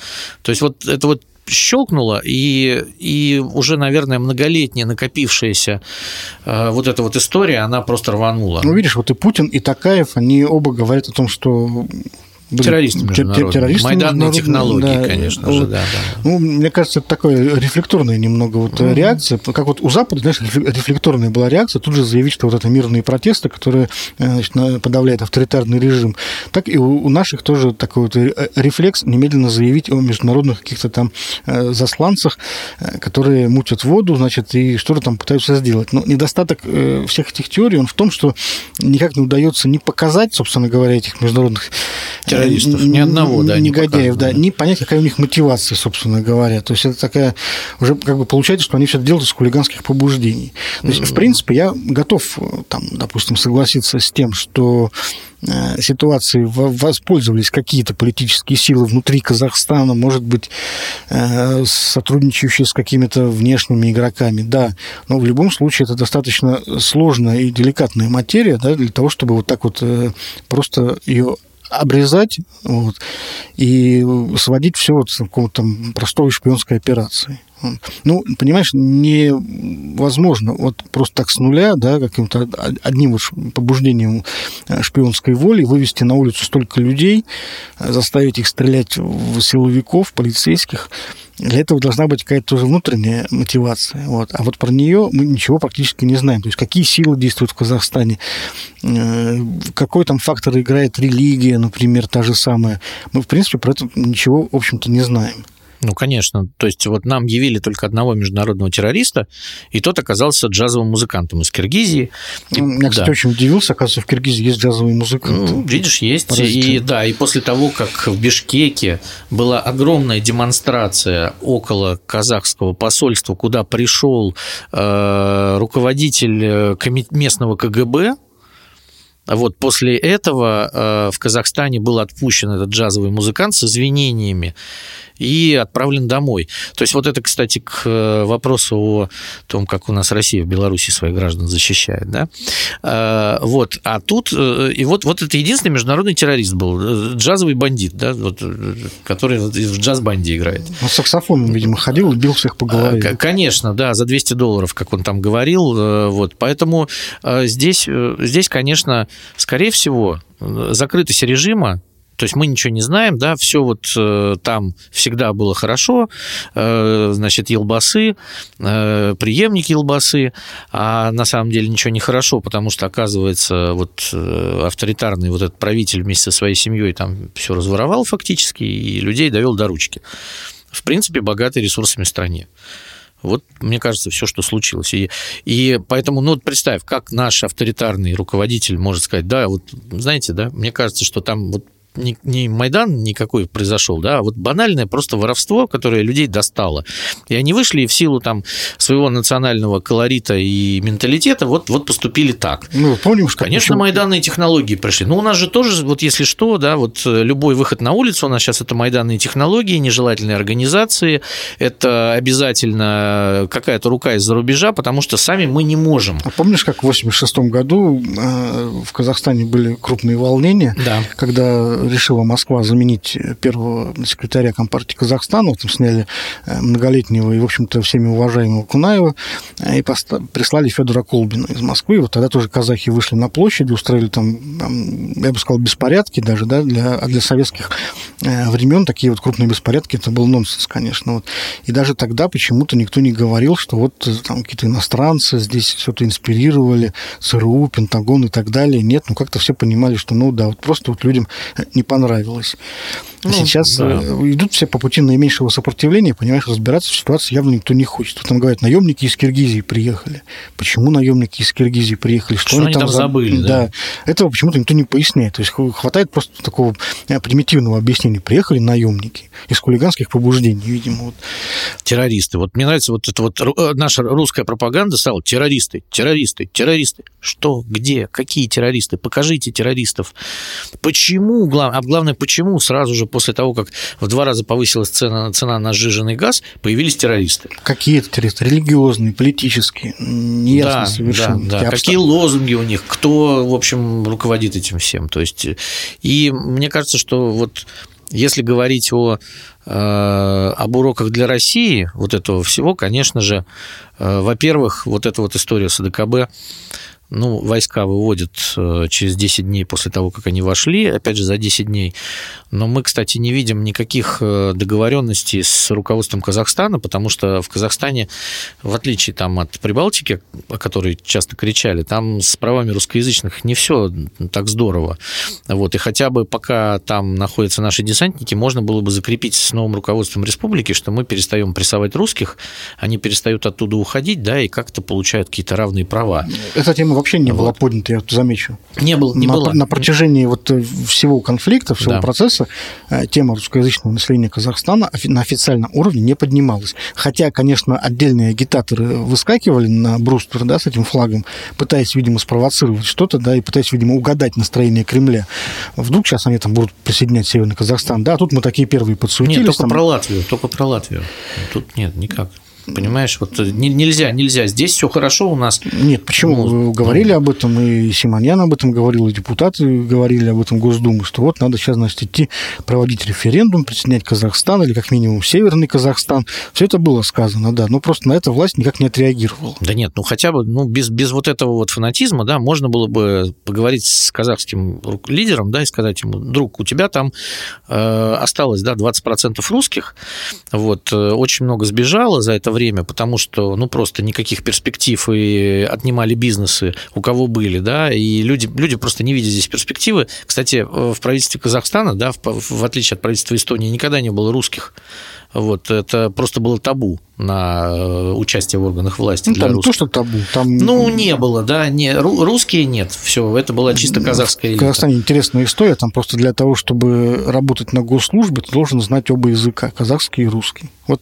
Speaker 1: То есть вот это вот щелкнуло, и, и уже, наверное, многолетняя накопившаяся э, вот эта вот история, она просто рванула.
Speaker 2: Ну, видишь, вот и Путин, и Такаев, они оба говорят о том, что
Speaker 1: террористы международные. Террористы Майданные технологии, да, конечно вот, же, да, да.
Speaker 2: Ну, мне кажется, это такая рефлекторная немного вот mm-hmm. реакция. Как вот у Запада, знаешь, рефлекторная была реакция, тут же заявить, что вот это мирные протесты, которые э, значит, подавляют авторитарный режим, так и у наших тоже такой вот рефлекс немедленно заявить о международных каких-то там э, засланцах, э, которые мутят воду, значит, и что-то там пытаются сделать. Но недостаток всех этих теорий, он в том, что никак не удается не показать, собственно говоря, этих международных
Speaker 1: террористов, ни одного, да,
Speaker 2: негодяев, да, не понять, какая у них мотивация, собственно говоря. То есть это такая уже как бы получается, что они все это делают из хулиганских побуждений. То есть, в принципе, я готов, там, допустим, согласиться с тем, что э, ситуации воспользовались какие-то политические силы внутри Казахстана, может быть, э, сотрудничающие с какими-то внешними игроками, да, но в любом случае это достаточно сложная и деликатная материя, да, для того, чтобы вот так вот э, просто ее обрезать вот, и сводить все вот к какому-то простой шпионской операции. Ну, понимаешь, невозможно вот просто так с нуля, да, каким-то одним вот побуждением э, шпионской воли вывести на улицу столько людей, заставить их стрелять в силовиков, полицейских, для этого должна быть какая-то тоже внутренняя мотивация. Вот. А вот про нее мы ничего практически не знаем. То есть какие силы действуют в Казахстане, э, какой там фактор играет религия, например, та же самая. Мы, в принципе, про это ничего, в общем-то, не знаем.
Speaker 1: Ну, конечно. То есть вот нам явили только одного международного террориста, и тот оказался джазовым музыкантом из Киргизии.
Speaker 2: И, ну, Я, кстати, да. очень удивился, оказывается, в Киргизии есть джазовые музыканты.
Speaker 1: Ну, видишь, есть. И да, и после того, как в Бишкеке была огромная демонстрация около казахского посольства, куда пришел э, руководитель э, местного КГБ, вот после этого э, в Казахстане был отпущен этот джазовый музыкант с извинениями и отправлен домой. То есть вот это, кстати, к э, вопросу о том, как у нас Россия в Беларуси своих граждан защищает, да. Э, вот, а тут и вот вот это единственный международный террорист был, джазовый бандит, да, вот, который в джаз-банде играет.
Speaker 2: Он саксофоном, видимо, ходил и бил всех по голове.
Speaker 1: Конечно, да, за 200 долларов, как он там говорил, вот, поэтому здесь здесь, конечно скорее всего, закрытость режима то есть мы ничего не знаем, да, все вот э, там всегда было хорошо, э, значит, елбасы, э, преемник елбасы, а на самом деле ничего не хорошо, потому что, оказывается, вот э, авторитарный вот этот правитель вместе со своей семьей там все разворовал фактически и людей довел до ручки. В принципе, богатой ресурсами стране. Вот, мне кажется, все, что случилось. И, и поэтому, ну, представь, как наш авторитарный руководитель может сказать, да, вот, знаете, да, мне кажется, что там вот не, не Майдан никакой произошел, да, а вот банальное просто воровство, которое людей достало. И они вышли и в силу там своего национального колорита и менталитета вот, вот поступили так.
Speaker 2: Ну, помним, что...
Speaker 1: Конечно, почему... майданные технологии пришли. Но у нас же тоже, вот если что, да, вот любой выход на улицу у нас сейчас это майданные технологии, нежелательные организации, это обязательно какая-то рука из-за рубежа, потому что сами мы не можем.
Speaker 2: А помнишь, как в 86 году э, в Казахстане были крупные волнения, да. когда решила Москва заменить первого секретаря Компартии Казахстана, там сняли э, многолетнего и, в общем-то, всеми уважаемого Кунаева, э, и прислали Федора Колбина из Москвы. Вот тогда тоже казахи вышли на площадь, устроили там, я бы сказал, беспорядки даже, да, для, а для советских э, времен такие вот крупные беспорядки, это был нонсенс, конечно. Вот. И даже тогда почему-то никто не говорил, что вот там какие-то иностранцы здесь что-то инспирировали, ЦРУ, Пентагон и так далее. Нет, ну как-то все понимали, что, ну да, вот просто вот людям не понравилось. Ну, Сейчас да. Э, идут все по пути наименьшего сопротивления, понимаешь, разбираться в ситуации явно никто не хочет. Вот там говорят, наемники из Киргизии приехали. Почему наемники из Киргизии приехали?
Speaker 1: Что, что они там, там забыли? Да. да.
Speaker 2: Этого почему-то никто не поясняет. То есть хватает просто такого э, примитивного объяснения. Приехали наемники из хулиганских побуждений, видимо. Вот.
Speaker 1: Террористы. Вот мне нравится вот эта вот э, наша русская пропаганда стала террористы, террористы, террористы. Что, где, какие террористы? Покажите террористов. Почему, а главное, почему сразу же после того, как в два раза повысилась цена, цена на сжиженный газ, появились террористы.
Speaker 2: Какие это террористы? Религиозные, политические, неясно да, совершенно.
Speaker 1: Да, да. Какие лозунги у них, кто, в общем, руководит этим всем. То есть, и мне кажется, что вот если говорить о, э, об уроках для России, вот этого всего, конечно же, э, во-первых, вот эта вот история с АДКБ, ну, войска выводят э, через 10 дней после того, как они вошли, опять же, за 10 дней. Но мы, кстати, не видим никаких э, договоренностей с руководством Казахстана, потому что в Казахстане, в отличие там, от Прибалтики, о которой часто кричали, там с правами русскоязычных не все так здорово. Вот, и хотя бы пока там находятся наши десантники, можно было бы закрепить с новым руководством республики, что мы перестаем прессовать русских, они перестают оттуда уходить, да, и как-то получают какие-то равные права.
Speaker 2: Эта вообще не вот. была поднята, я замечу.
Speaker 1: Не было, не
Speaker 2: на,
Speaker 1: было.
Speaker 2: На протяжении вот э, всего конфликта, всего да. процесса э, тема русскоязычного населения Казахстана на официальном уровне не поднималась. Хотя, конечно, отдельные агитаторы выскакивали на бруствер да, с этим флагом, пытаясь, видимо, спровоцировать что-то, да, и пытаясь, видимо, угадать настроение Кремля. Вдруг сейчас они там будут присоединять Северный Казахстан. Да, а тут мы такие первые подсуетились. Нет,
Speaker 1: только
Speaker 2: там...
Speaker 1: про Латвию, только про Латвию. Тут нет, никак. Понимаешь, вот нельзя, нельзя. Здесь все хорошо у нас.
Speaker 2: Нет, почему? Ну, говорили об этом, и Симоньян об этом говорил, и депутаты говорили об этом Госдумы, что вот надо сейчас, значит, идти проводить референдум, присоединять Казахстан, или как минимум Северный Казахстан. Все это было сказано, да, но просто на это власть никак не отреагировала.
Speaker 1: Да нет, ну хотя бы ну, без, без вот этого вот фанатизма, да, можно было бы поговорить с казахским лидером, да, и сказать ему, друг, у тебя там э, осталось, да, 20% русских, вот, э, очень много сбежало за это время, потому что, ну, просто никаких перспектив и отнимали бизнесы, у кого были, да, и люди, люди просто не видят здесь перспективы. Кстати, в правительстве Казахстана, да, в, в отличие от правительства Эстонии, никогда не было русских Вот, это просто было табу на э, участие в органах власти.
Speaker 2: Ну, там не то, что табу. Там...
Speaker 1: Ну, не было, да. Не, русские нет. Все, это была чисто казахская элита.
Speaker 2: В Казахстане интересная история. Там просто для того, чтобы работать на госслужбе, ты должен знать оба языка, казахский и русский. Вот,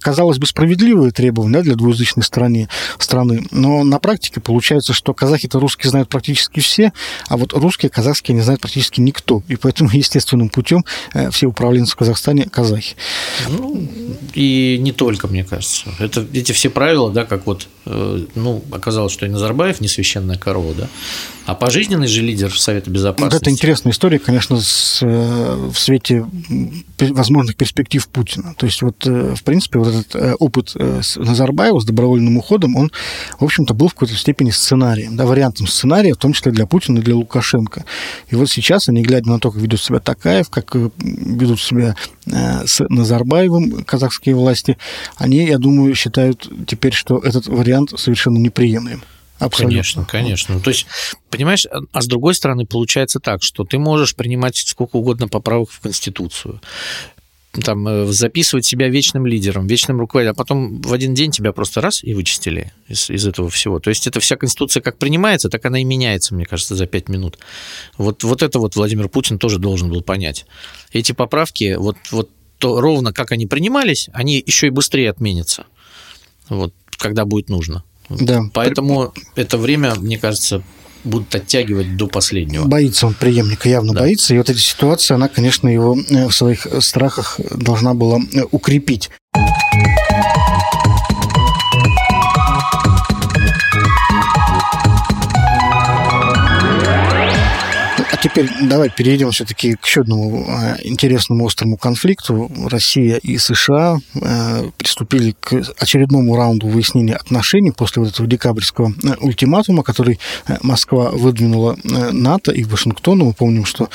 Speaker 2: казалось бы, справедливые требования да, для двуязычной страны, страны. Но на практике получается, что казахи-то русские знают практически все, а вот русские, казахские не знают практически никто. И поэтому естественным путем э, все управленцы в Казахстане казахи.
Speaker 1: Ну, и не только, мне кажется. Это, эти все правила, да, как вот, э, ну, оказалось, что и Назарбаев не священная корова, да, а пожизненный же лидер Совета Безопасности.
Speaker 2: Вот это интересная история, конечно, с, э, в свете возможных перспектив Путина. То есть вот, э, в принципе, вот этот опыт с Назарбаева с добровольным уходом, он, в общем-то, был в какой-то степени сценарием, да, вариантом сценария, в том числе для Путина и для Лукашенко. И вот сейчас они, глядя на то, как ведет себя Такаев, как ведут себя с Назарбаевым казахские власти, они, я думаю, считают теперь, что этот вариант совершенно неприемлем.
Speaker 1: Абсолютно. Конечно, конечно. То есть, понимаешь, а с другой стороны, получается так, что ты можешь принимать сколько угодно поправок в Конституцию, там, э, записывать себя вечным лидером, вечным руководителем, а потом в один день тебя просто раз и вычистили из, из этого всего. То есть эта вся Конституция как принимается, так она и меняется, мне кажется, за пять минут. Вот, вот это вот Владимир Путин тоже должен был понять. Эти поправки, вот, вот то ровно как они принимались, они еще и быстрее отменятся, вот, когда будет нужно. Да. Поэтому это время, мне кажется, будут оттягивать до последнего.
Speaker 2: Боится он преемника, явно да. боится. И вот эта ситуация, она, конечно, его э, в своих страхах должна была э, укрепить. Теперь давай перейдем все-таки к еще одному а, интересному острому конфликту. Россия и США а, приступили к очередному раунду выяснения отношений после вот этого декабрьского а, ультиматума, который Москва выдвинула НАТО и Вашингтону. Мы помним, что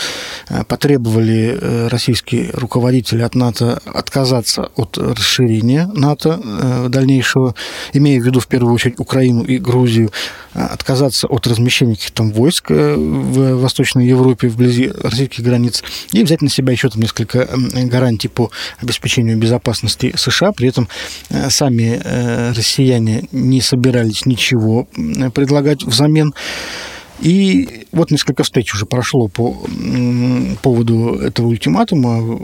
Speaker 2: потребовали российские руководители от НАТО отказаться от расширения НАТО дальнейшего, имея в виду в первую очередь Украину и Грузию, отказаться от размещения каких-то войск в Восточной Европе, вблизи российских границ, и взять на себя еще там несколько гарантий по обеспечению безопасности США. При этом э, сами э, россияне не собирались ничего предлагать взамен. И вот несколько встреч уже прошло по поводу этого ультиматума.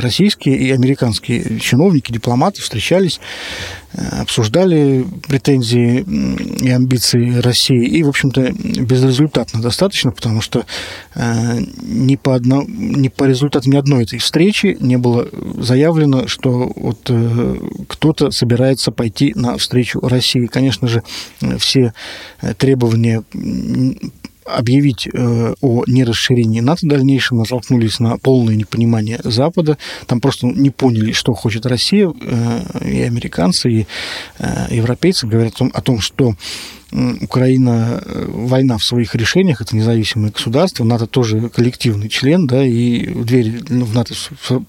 Speaker 2: Российские и американские чиновники, дипломаты встречались, э, обсуждали претензии и амбиции России. И, в общем-то, безрезультатно достаточно, потому что э, ни по, одно, ни по результатам ни одной этой встречи не было заявлено, что вот э, кто-то собирается пойти на встречу России. Конечно же, все требования объявить э, о нерасширении НАТО дальнейшем, натолкнулись на полное непонимание Запада. Там просто не поняли, что хочет Россия, э, и американцы, и э, европейцы говорят о том что Украина, э, война в своих решениях, это независимое государство, НАТО тоже коллективный член, да, и двери ну, в НАТО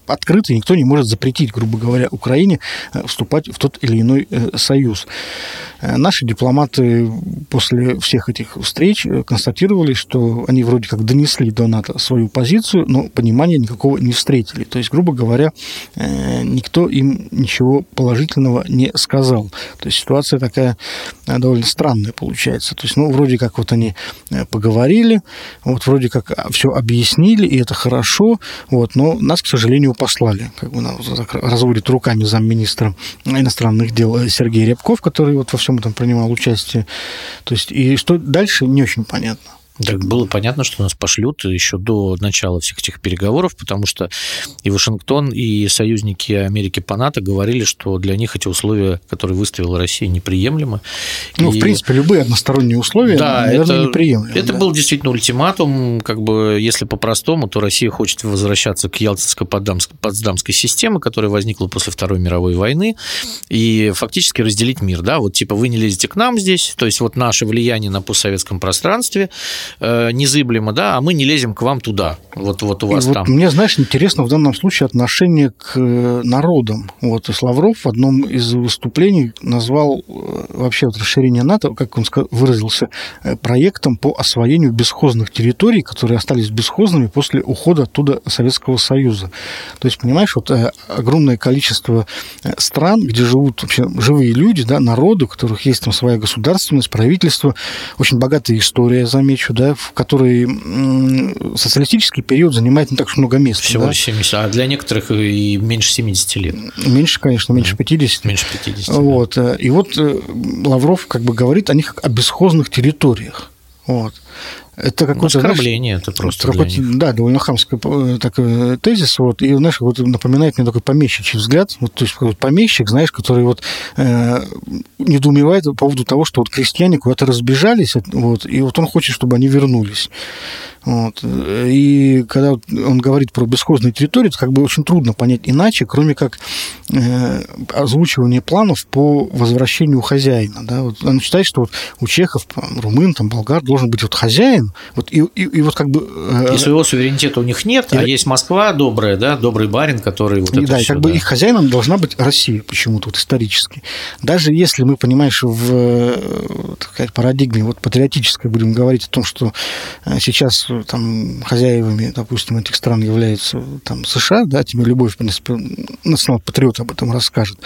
Speaker 2: открыты, никто не может запретить, грубо говоря, Украине э, вступать в тот или иной э, союз. Наши дипломаты после всех этих встреч констатировали, что они вроде как донесли до НАТО свою позицию, но понимания никакого не встретили. То есть, грубо говоря, никто им ничего положительного не сказал. То есть ситуация такая довольно странная получается. То есть, ну, вроде как вот они э, поговорили, вот вроде как а, все объяснили, и это хорошо, вот, но нас, к сожалению, послали. Как бы нас разводит руками замминистра иностранных дел э, Сергей Рябков, который вот во всем этом принимал участие. То есть, и что дальше, не очень понятно.
Speaker 1: Так было понятно, что нас пошлют еще до начала всех этих переговоров, потому что и Вашингтон, и союзники Америки по НАТО говорили, что для них эти условия, которые выставила Россия, неприемлемы.
Speaker 2: Ну, и... в принципе, любые односторонние условия, да, наверное, это, неприемлемы.
Speaker 1: Это да. был действительно ультиматум, как бы, если по-простому, то Россия хочет возвращаться к Ялтинско-Потсдамской системе, которая возникла после Второй мировой войны, и фактически разделить мир, да, вот типа вы не лезете к нам здесь, то есть вот наше влияние на постсоветском пространстве – незыблемо, да, а мы не лезем к вам туда. Вот, вот у вас
Speaker 2: и
Speaker 1: там.
Speaker 2: Вот мне, знаешь, интересно в данном случае отношение к э, народам. Вот и Лавров в одном из выступлений назвал э, вообще вот расширение НАТО, как он выразился, э, проектом по освоению бесхозных территорий, которые остались бесхозными после ухода оттуда Советского Союза. То есть, понимаешь, вот огромное количество стран, где живут вообще живые люди, да, народы, у которых есть там своя государственность, правительство, очень богатая история, замечу, да, в которой социалистический период занимает не так уж много места.
Speaker 1: Всего
Speaker 2: да?
Speaker 1: 70, а для некоторых и меньше 70 лет.
Speaker 2: Меньше, конечно, меньше 50.
Speaker 1: Меньше 50.
Speaker 2: Вот. Да. И вот э, Лавров как бы говорит о них как о бесхозных территориях. Вот.
Speaker 1: Это какое-то оскорбление, знаешь, это просто
Speaker 2: такой, Да, довольно хамский э, такой тезис, вот, и, знаешь, вот напоминает мне такой помещичий взгляд, вот, то есть вот помещик, знаешь, который вот э, недоумевает по поводу того, что вот крестьяне куда-то разбежались, вот, и вот он хочет, чтобы они вернулись. Вот. И когда он говорит про бесхозные территории, это как бы очень трудно понять иначе, кроме как э, озвучивание планов по возвращению хозяина. Да? Вот он считает, что вот у чехов, румын, там, болгар должен быть вот хозяин, вот, и, и, и вот как бы...
Speaker 1: Э, и своего суверенитета у них нет, и, а есть Москва добрая, да, добрый барин, который вот и, это
Speaker 2: Да,
Speaker 1: все,
Speaker 2: и как да. бы их хозяином должна быть Россия почему-то вот исторически. Даже если мы, понимаешь, в э, так сказать, парадигме вот патриотической будем говорить о том, что э, сейчас там хозяевами, допустим, этих стран являются там США, да, тебе любой, в принципе, национал-патриот об этом расскажет,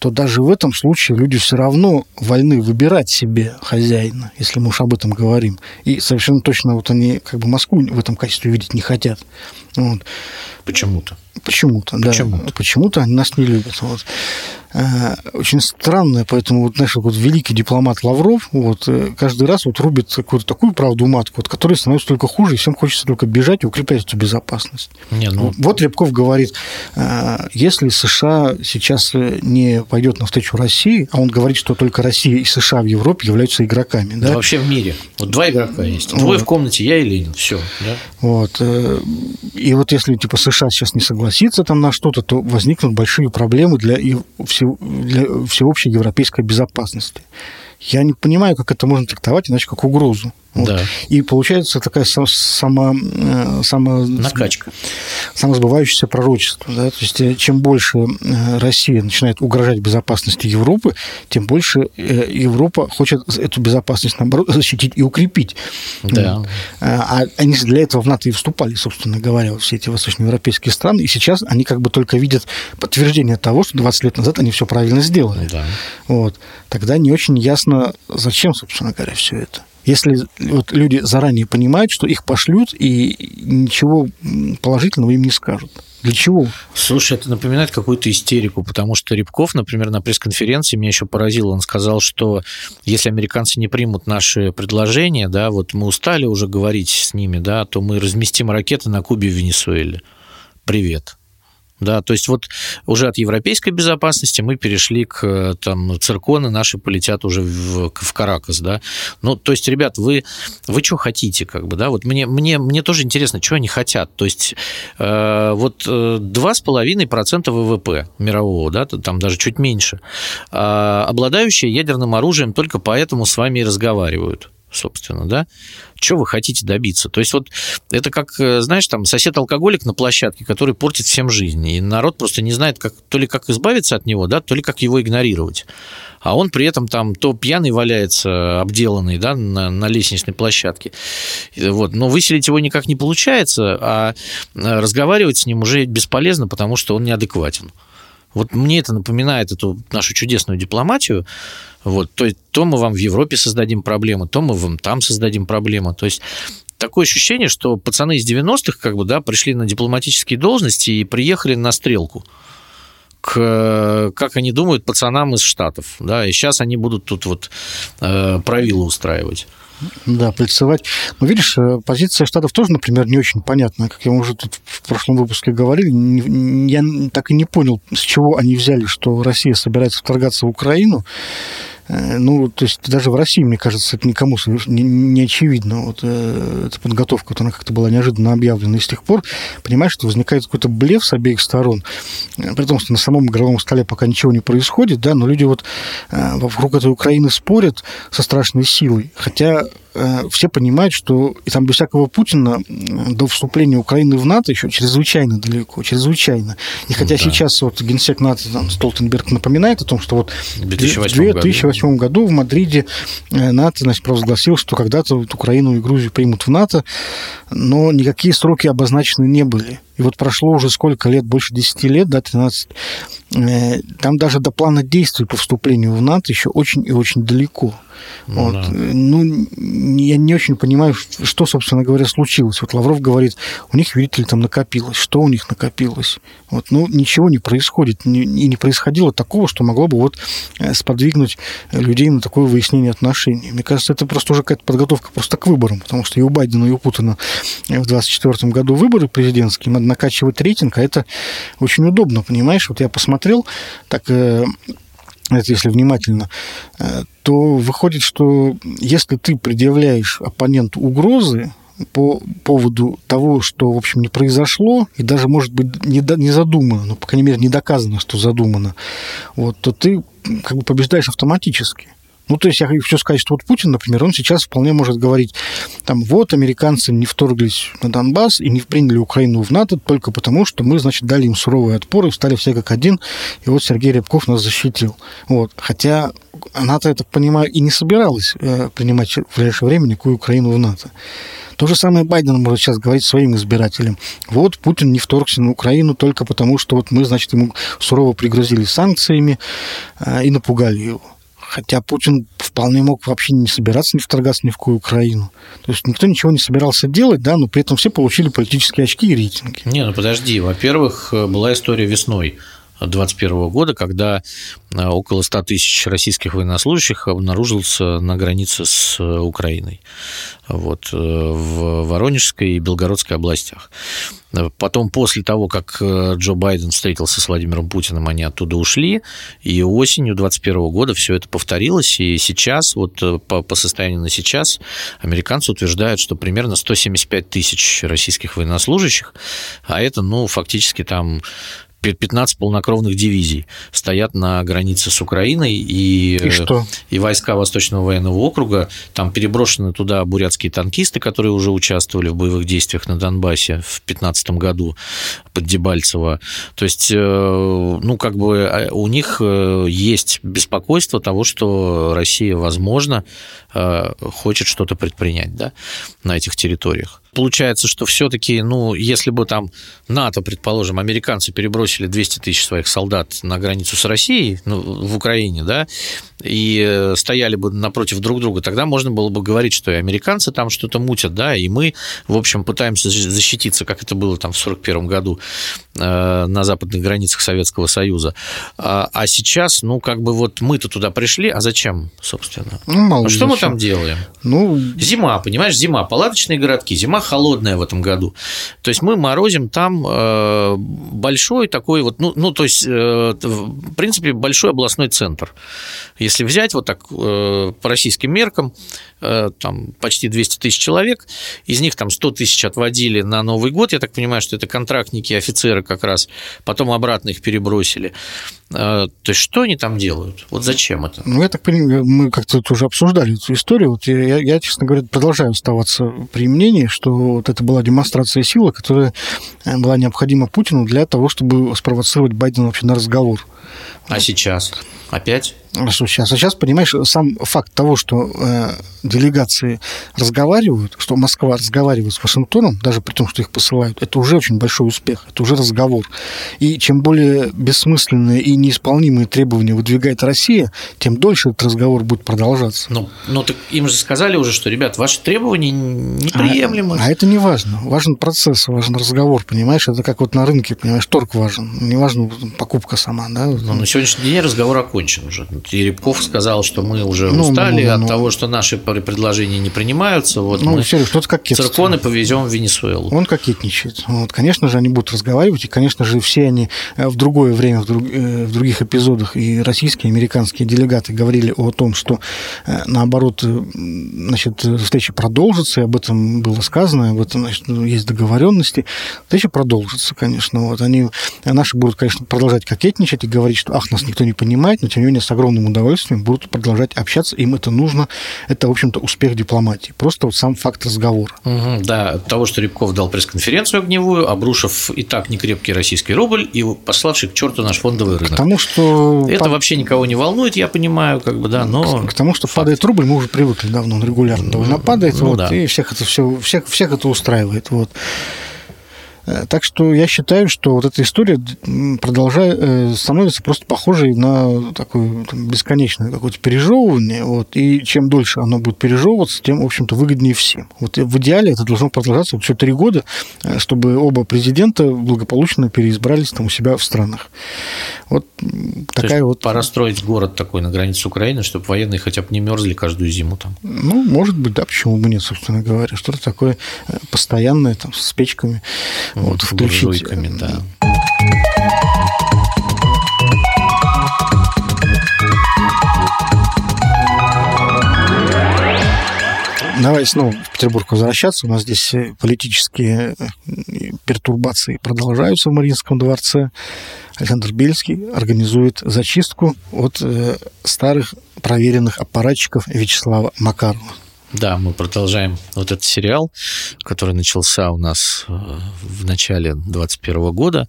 Speaker 2: то даже в этом случае люди все равно вольны выбирать себе хозяина, если мы уж об этом говорим. И совершенно точно вот они как бы Москву в этом качестве видеть не хотят. Вот.
Speaker 1: Почему-то.
Speaker 2: Почему-то, да. Почему-то. Почему-то они нас не любят. Вот. Э, очень странное, поэтому вот, знаешь, вот великий дипломат Лавров вот, э, каждый раз вот рубит какую-то такую правду матку, вот, которая становится только хуже, и всем хочется только бежать и укреплять эту безопасность. Не, ну... Вот Рябков говорит, э, если США сейчас не пойдет навстречу России, а он говорит, что только Россия и США в Европе являются игроками. Да,
Speaker 1: да вообще в мире. Вот два игрока есть. Двое вот. в комнате, я и Ленин. Все. Да?
Speaker 2: Вот. И вот если типа США сейчас не согласится там на что-то, то возникнут большие проблемы для всего для всеобщей европейской безопасности. Я не понимаю, как это можно трактовать иначе как угрозу. Вот. Да. И получается такая сама, э, сама,
Speaker 1: накачка.
Speaker 2: Самосбывающееся пророчество. Да? То есть э, чем больше э, Россия начинает угрожать безопасности Европы, тем больше Европа хочет эту безопасность, наоборот, защитить и укрепить. Да. А они для этого в НАТО и вступали, собственно говоря, все эти восточноевропейские страны. И сейчас они как бы только видят подтверждение того, что 20 лет назад они все правильно сделали. Да. Вот. Тогда не очень ясно, зачем, собственно говоря, все это. Если вот люди заранее понимают, что их пошлют и ничего положительного им не скажут. Для чего?
Speaker 1: Слушай, это напоминает какую-то истерику, потому что Рябков, например, на пресс-конференции меня еще поразил. Он сказал, что если американцы не примут наши предложения, да, вот мы устали уже говорить с ними, да, то мы разместим ракеты на Кубе и Венесуэле. Привет. Да, то есть вот уже от европейской безопасности мы перешли к там цирконы наши полетят уже в, в Каракас, да. Ну, то есть, ребят, вы, вы что хотите, как бы, да? Вот мне, мне, мне тоже интересно, что они хотят. То есть э, вот 2,5% э, ВВП мирового, да, там даже чуть меньше, э, обладающие ядерным оружием только поэтому с вами и разговаривают собственно, да, что вы хотите добиться? То есть вот это как, э, знаешь, там сосед-алкоголик на площадке, который портит всем жизнь, и народ просто не знает, как, то ли как избавиться от него, да, то ли как его игнорировать. А он при этом там то пьяный валяется, обделанный, да, на, на лестничной площадке. Вот. Но выселить его никак не получается, а э, разговаривать с ним уже бесполезно, потому что он неадекватен. Вот мне это напоминает эту нашу чудесную дипломатию. Вот, то, то мы вам в Европе создадим проблемы, то мы вам там создадим проблемы. То есть такое ощущение, что пацаны из 90-х как бы, да, пришли на дипломатические должности и приехали на стрелку к, как они думают, пацанам из Штатов. Да, и сейчас они будут тут вот э, правила устраивать.
Speaker 2: Да, пальцевать. Но видишь, э, позиция Штатов тоже, например, не очень понятна. Как я уже тут в прошлом выпуске говорил, я так и не понял, с чего они взяли, что Россия собирается вторгаться в Украину. Э, ну, то есть даже в России, мне кажется, это никому не, не очевидно. Вот э, эта подготовка, вот она как-то была неожиданно объявлена. И с тех пор, понимаешь, что возникает какой-то блеф с обеих сторон. Э, при том, что на самом игровом столе пока ничего не происходит, да, но люди вот вокруг этой Украины спорят со страшной силой. Хотя все понимают, что и там без всякого Путина до вступления Украины в НАТО еще чрезвычайно далеко, чрезвычайно. И хотя да. сейчас вот генсек НАТО там, Столтенберг напоминает о том, что вот в 2008, 2008 году. году в Мадриде э, НАТО значит, провозгласил, что когда-то вот Украину и Грузию примут в НАТО, но никакие сроки обозначены не были. И вот прошло уже сколько лет, больше 10 лет, да, 13. Э, там даже до плана действий по вступлению в НАТО еще очень и очень далеко. Ну, вот. да. ну, я не очень понимаю, что, собственно говоря, случилось. Вот Лавров говорит, у них, видите ли, там накопилось. Что у них накопилось? Вот, ну, ничего не происходит. И не происходило такого, что могло бы вот э, сподвигнуть людей на такое выяснение отношений. Мне кажется, это просто уже какая-то подготовка просто к выборам, потому что и у Байдена, и у Путина в 2024 году выборы президентские, надо накачивать рейтинг, а это очень удобно, понимаешь? Вот я посмотрел, так э, это если внимательно, э, то выходит, что если ты предъявляешь оппоненту угрозы по поводу того, что, в общем, не произошло, и даже, может быть, не, не задумано, но, по крайней мере, не доказано, что задумано, вот, то ты как бы побеждаешь автоматически. Ну, то есть я хочу сказать, что вот Путин, например, он сейчас вполне может говорить, там, вот, американцы не вторглись на Донбасс и не приняли Украину в НАТО только потому, что мы, значит, дали им суровый отпор и встали все как один, и вот Сергей Рябков нас защитил. Вот. Хотя НАТО, я так понимаю, и не собиралась э, принимать в ближайшее время никакую Украину в НАТО. То же самое Байден может сейчас говорить своим избирателям. Вот Путин не вторгся на Украину только потому, что вот мы, значит, ему сурово пригрозили санкциями э, и напугали его. Хотя Путин вполне мог вообще не собираться не вторгаться ни в какую Украину. То есть никто ничего не собирался делать, да, но при этом все получили политические очки и рейтинги.
Speaker 1: Не, ну подожди. Во-первых, была история весной 2021 года, когда э, около 100 тысяч российских военнослужащих обнаружился на границе с э, Украиной вот, э, в Воронежской и Белгородской областях. Потом, после того, как Джо Байден встретился с Владимиром Путиным, они оттуда ушли, и осенью 2021 года все это повторилось, и сейчас, вот по, по состоянию на сейчас, американцы утверждают, что примерно 175 тысяч российских военнослужащих, а это, ну, фактически там 15 полнокровных дивизий стоят на границе с Украиной, и,
Speaker 2: и, что?
Speaker 1: и войска Восточного военного округа, там переброшены туда бурятские танкисты, которые уже участвовали в боевых действиях на Донбассе в 2015 году под Дебальцево. То есть, э, ну, как бы а, у них э, есть беспокойство того, что Россия, возможно, э, хочет что-то предпринять да, на этих территориях. Получается, что все-таки, ну, если бы там НАТО, предположим, американцы перебросили 200 тысяч своих солдат на границу с Россией, ну, в Украине, да, и э, стояли бы напротив друг друга, тогда можно было бы говорить, что и американцы там что-то мутят, да, и мы, в общем, пытаемся защититься, как это было там в 1941 году э, на западных границах Советского Союза. А, а сейчас, ну, как бы вот мы-то туда пришли, а зачем, собственно? Ну, мало а что зачем. мы там делаем? Ну... Зима, понимаешь, зима, палаточные городки, зима холодная в этом году. То есть мы морозим там э, большой такой вот, ну, ну то есть, в принципе, большой областной центр. Если взять вот так э, по российским меркам, э, там почти 200 тысяч человек, из них там 100 тысяч отводили на Новый год, я так понимаю, что это контрактники, офицеры как раз, потом обратно их перебросили. Э, то есть что они там делают? Вот зачем это?
Speaker 2: Ну, я так понимаю, мы как-то уже обсуждали эту историю. Вот я, я, честно говоря, продолжаю оставаться при мнении, что вот это была демонстрация силы, которая была необходима Путину для того, чтобы спровоцировать Байдена вообще на разговор.
Speaker 1: А сейчас? Опять?
Speaker 2: Что сейчас? А сейчас, понимаешь, сам факт того, что э, делегации разговаривают, что Москва разговаривает с Вашингтоном, даже при том, что их посылают, это уже очень большой успех, это уже разговор. И чем более бессмысленные и неисполнимые требования выдвигает Россия, тем дольше этот разговор будет продолжаться.
Speaker 1: Ну, ну так им же сказали уже, что, ребят, ваши требования неприемлемы.
Speaker 2: А, а это не важно. Важен процесс, важен разговор, понимаешь? Это как вот на рынке, понимаешь, торг важен. Не важна покупка сама, да?
Speaker 1: Ну, на сегодняшний день разговор окончен уже. Теребков сказал, что мы уже ну, устали ну, ну, от того, что наши предложения не принимаются. Вот ну, мы Сереж, что-то как цирконы повезем в Венесуэлу.
Speaker 2: Он кокетничает. Вот, конечно же, они будут разговаривать, и, конечно же, все они э, в другое время, в, друг, э, в других эпизодах, и российские, и американские делегаты говорили о том, что, э, наоборот, значит, встреча продолжится, и об этом было сказано, об этом значит, есть договоренности. Встреча продолжится, конечно. Вот, они, наши будут, конечно, продолжать кокетничать и говорить, что, ах, нас никто не понимает, но, тем не менее, с огромным огромным удовольствием будут продолжать общаться, им это нужно, это, в общем-то, успех дипломатии. Просто вот сам факт разговора.
Speaker 1: Угу, да, от того, что Рябков дал пресс-конференцию огневую, обрушив и так некрепкий российский рубль и пославший к черту наш фондовый рынок.
Speaker 2: Потому что...
Speaker 1: Это пад... вообще никого не волнует, я понимаю, как бы, да, но...
Speaker 2: К, к тому, что факт. падает рубль, мы уже привыкли давно, он регулярно довольно падает, ну, вот, да. и всех это все, всех, всех это устраивает, вот. Э, так что я считаю, что вот эта история продолжает, э, становится просто похожей на такое там, бесконечное какое-то пережевывание. Вот, и чем дольше оно будет пережевываться, тем, в общем-то, выгоднее всем. Вот в идеале это должно продолжаться вот еще три года, э, чтобы оба президента благополучно переизбрались там у себя в странах. Вот То такая вот...
Speaker 1: Пора строить город такой на границе Украины, чтобы военные хотя бы не мерзли каждую зиму там.
Speaker 2: Ну, может быть, да, почему бы нет, собственно говоря. Что-то такое постоянное, там, с печками вот, включить. да. Давай снова в Петербург возвращаться. У нас здесь политические э, пертурбации продолжаются в Мариинском дворце. Александр Бельский организует зачистку от э, старых проверенных аппаратчиков Вячеслава Макарова.
Speaker 1: Да, мы продолжаем вот этот сериал, который начался у нас э, в начале 2021 года.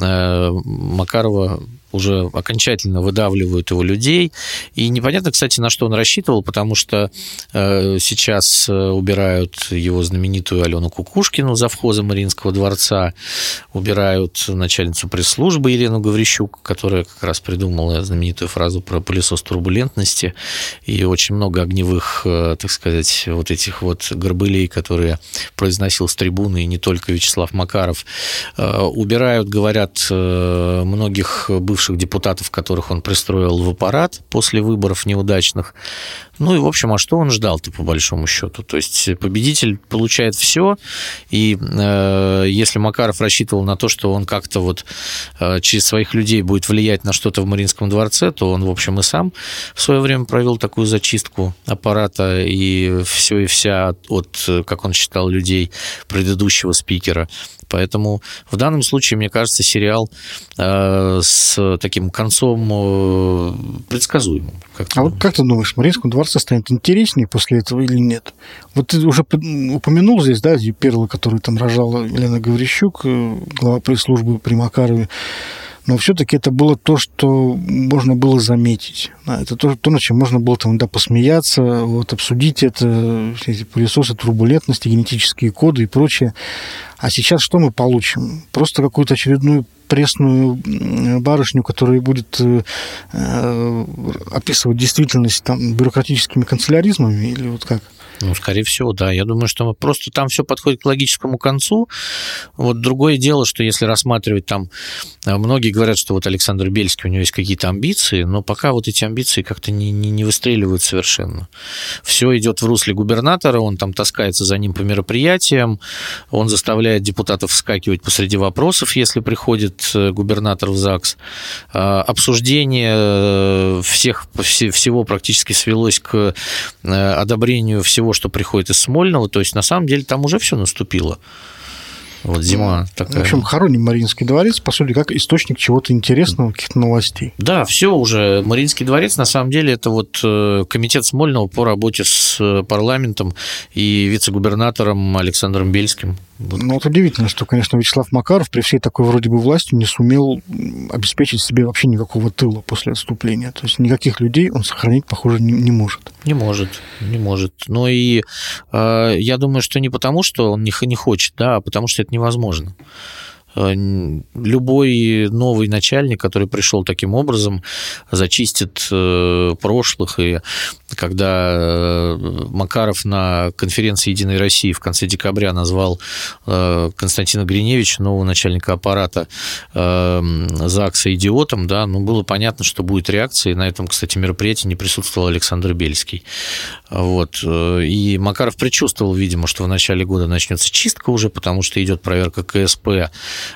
Speaker 1: Э, Макарова уже окончательно выдавливают его людей. И непонятно, кстати, на что он рассчитывал, потому что э, сейчас э, убирают его знаменитую Алену Кукушкину, завхоза Мариинского дворца, убирают начальницу пресс-службы Елену Гаврищук, которая как раз придумала знаменитую фразу про пылесос турбулентности, и очень много огневых, э, так сказать, вот этих вот горбылей, которые произносил с трибуны, и не только Вячеслав Макаров. Убирают, говорят, многих бывших бывших депутатов, которых он пристроил в аппарат после выборов неудачных. Ну и, в общем, а что он ждал-то, по большому счету? То есть победитель получает все, и э, если Макаров рассчитывал на то, что он как-то вот э, через своих людей будет влиять на что-то в Мариинском дворце, то он, в общем, и сам в свое время провел такую зачистку аппарата, и все и вся от, как он считал, людей предыдущего спикера. Поэтому в данном случае, мне кажется, сериал э, с таким концом э, предсказуемым.
Speaker 2: Как а вот как ты думаешь, Мариинскому дворце станет интереснее после этого или нет? Вот ты уже упомянул здесь, да, перлы, которые там рожала Елена Гаврищук, э, глава пресс-службы при Макарове но все-таки это было то, что можно было заметить. Это то, то на чем можно было там да, посмеяться, вот, обсудить это, эти пылесосы турбулентности, генетические коды и прочее. А сейчас что мы получим? Просто какую-то очередную пресную барышню, которая будет э, э, описывать действительность там, бюрократическими канцеляризмами или вот как?
Speaker 1: Ну, скорее всего, да. Я думаю, что просто там все подходит к логическому концу. Вот другое дело, что если рассматривать там, э, многие говорят, что вот Александр Бельский, у него есть какие-то амбиции, но пока вот эти амбиции как-то не, не, не выстреливают совершенно. Все идет в русле губернатора, он там таскается за ним по мероприятиям, он заставляет депутатов вскакивать посреди вопросов, если приходит э, губернатор в ЗАГС. А, обсуждение э, всех, всего практически свелось к одобрению всего того, что приходит из Смольного, то есть на самом деле там уже все наступило. Вот зима такая.
Speaker 2: В общем, хороним Мариинский дворец, по сути, как источник чего-то интересного, каких-то новостей.
Speaker 1: Да, все уже. Мариинский дворец, на самом деле, это вот э, комитет Смольного по работе с э, парламентом и вице-губернатором Александром Бельским.
Speaker 2: Вот. Ну, вот удивительно, что, конечно, Вячеслав Макаров при всей такой вроде бы власти не сумел обеспечить себе вообще никакого тыла после отступления. То есть никаких людей он сохранить, похоже, не, не может.
Speaker 1: Не может, не может. Но и э, я думаю, что не потому, что он не, не хочет, да, а потому что это невозможно. Э, любой новый начальник, который пришел таким образом, зачистит э, прошлых. И когда э, Макаров на конференции «Единой России» в конце декабря назвал Константина Гриневича, нового начальника аппарата ЗАГСа, идиотом, да, ну, было понятно, что будет реакция. И на этом, кстати, мероприятии не присутствовал Александр Бельский. Вот. И Макаров предчувствовал, видимо, что в начале года начнется чистка уже, потому что идет проверка КСП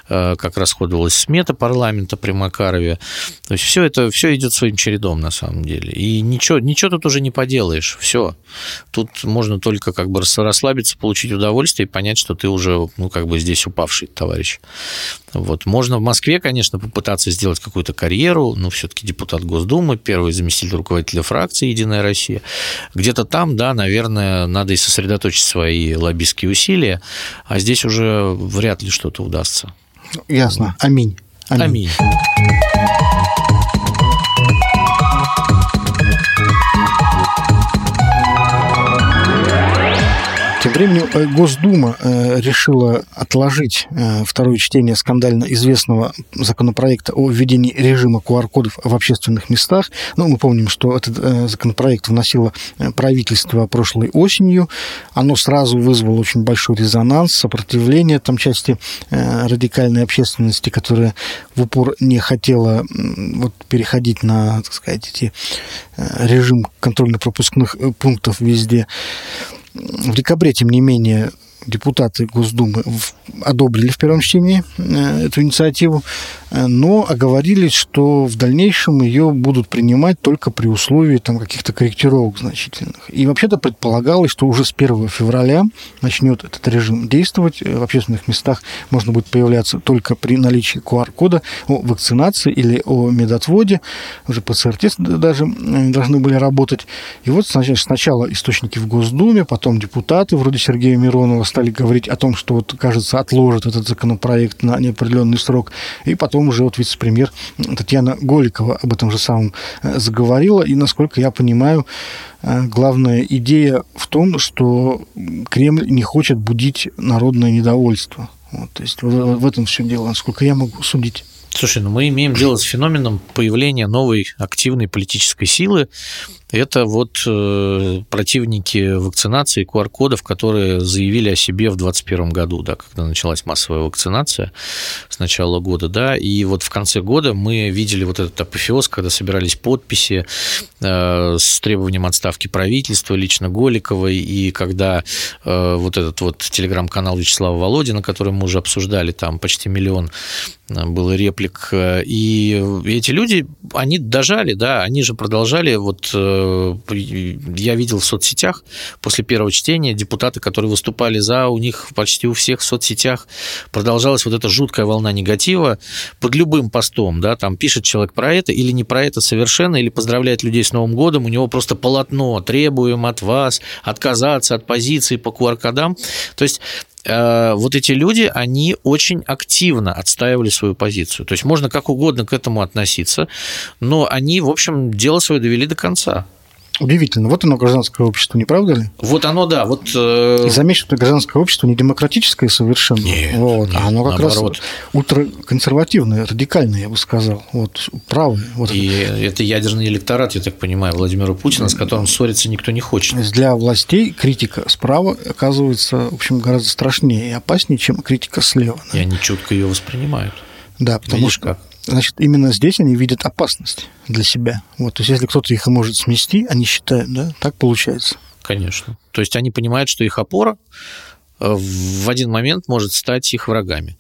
Speaker 1: как расходовалась смета парламента при Макарове. То есть все это все идет своим чередом на самом деле. И ничего, ничего тут уже не поделаешь. Все. Тут можно только как бы расслабиться, получить удовольствие и понять, что ты уже, ну, как бы здесь упавший товарищ. Вот. Можно в Москве, конечно, попытаться сделать какую-то карьеру, но все-таки депутат Госдумы, первый заместитель руководителя фракции «Единая Россия». Где-то там, да, наверное, надо и сосредоточить свои лоббистские усилия, а здесь уже вряд ли что-то удастся.
Speaker 2: Ясно. Аминь.
Speaker 1: Аминь. Аминь.
Speaker 2: Тем временем э, Госдума э, решила отложить э, второе чтение скандально известного законопроекта о введении режима QR-кодов в общественных местах. Ну, мы помним, что этот законопроект вносило правительство прошлой осенью. Оно сразу вызвало очень большой резонанс, сопротивление там части радикальной общественности, которая в упор не хотела вот, переходить на, так сказать, эти режим контрольно-пропускных пунктов везде. В декабре, тем не менее, депутаты Госдумы одобрили в первом чтении э, эту инициативу, э, но оговорились, что в дальнейшем ее будут принимать только при условии там, каких-то корректировок значительных. И вообще-то предполагалось, что уже с 1 февраля начнет этот режим действовать. Э, в общественных местах можно будет появляться только при наличии QR-кода о вакцинации или о медотводе. Уже ПЦР-тест даже должны были работать. И вот сначала источники в Госдуме, потом депутаты вроде Сергея Миронова стали говорить о том, что вот, кажется, отложат этот законопроект на неопределенный срок. И потом уже вот вице-премьер Татьяна Голикова об этом же самом э, заговорила. И, насколько я понимаю, э, главная идея в том, что Кремль не хочет будить народное недовольство. Вот, то есть в этом все дело, насколько я могу судить.
Speaker 1: Слушай, ну мы имеем дело с феноменом появления новой активной политической силы, это вот э, противники вакцинации QR-кодов, которые заявили о себе в 2021 году, да, когда началась массовая вакцинация с начала года, да, и вот в конце года мы видели вот этот апофеоз, когда собирались подписи э, с требованием отставки правительства, лично Голиковой, и когда э, вот этот вот телеграм-канал Вячеслава Володина, который мы уже обсуждали, там почти миллион было реплик, и эти люди, они дожали, да, они же продолжали вот я видел в соцсетях после первого чтения депутаты, которые выступали за, у них почти у всех в соцсетях продолжалась вот эта жуткая волна негатива под любым постом, да, там пишет человек про это или не про это совершенно, или поздравляет людей с Новым годом, у него просто полотно, требуем от вас отказаться от позиции по QR-кодам. То есть Э, вот эти люди, они очень активно отстаивали свою позицию. То есть можно как угодно к этому относиться, но они, в общем, дело свое довели до конца.
Speaker 2: Удивительно. Вот оно гражданское общество, не правда ли?
Speaker 1: Вот оно, да. Вот, э...
Speaker 2: И заметь, что гражданское общество не демократическое совершенно.
Speaker 1: Нет,
Speaker 2: вот,
Speaker 1: нет,
Speaker 2: а оно как наоборот. раз ультраконсервативное, радикальное, я бы сказал. Вот, правое. Вот
Speaker 1: И это. ядерный электорат, я так понимаю, Владимира Путина, с которым ссориться никто не хочет.
Speaker 2: Для властей критика справа оказывается, в общем, гораздо страшнее и опаснее, чем критика слева.
Speaker 1: И они четко ее воспринимают.
Speaker 2: Да, потому Видишь, что как? Значит, именно здесь они видят опасность для себя. Вот, то есть, если кто-то их может смести, они считают, да, так получается.
Speaker 1: Конечно. То есть, они понимают, что их опора э, в один момент может стать их врагами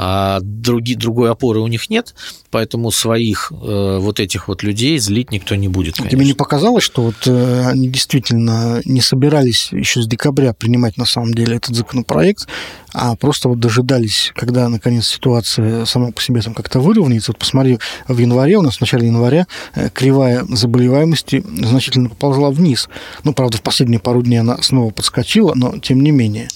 Speaker 1: а други, другой опоры у них нет, поэтому своих э, вот этих вот людей злить никто не будет.
Speaker 2: Конечно. Тебе не показалось, что вот э, они действительно не собирались еще с декабря принимать на самом деле этот законопроект, а просто вот дожидались, когда наконец ситуация сама по себе там как-то выровняется. Вот посмотри, в январе, у нас в начале января э, кривая заболеваемости значительно поползла вниз. Ну, правда, в последние пару дней она снова подскочила, но тем не менее.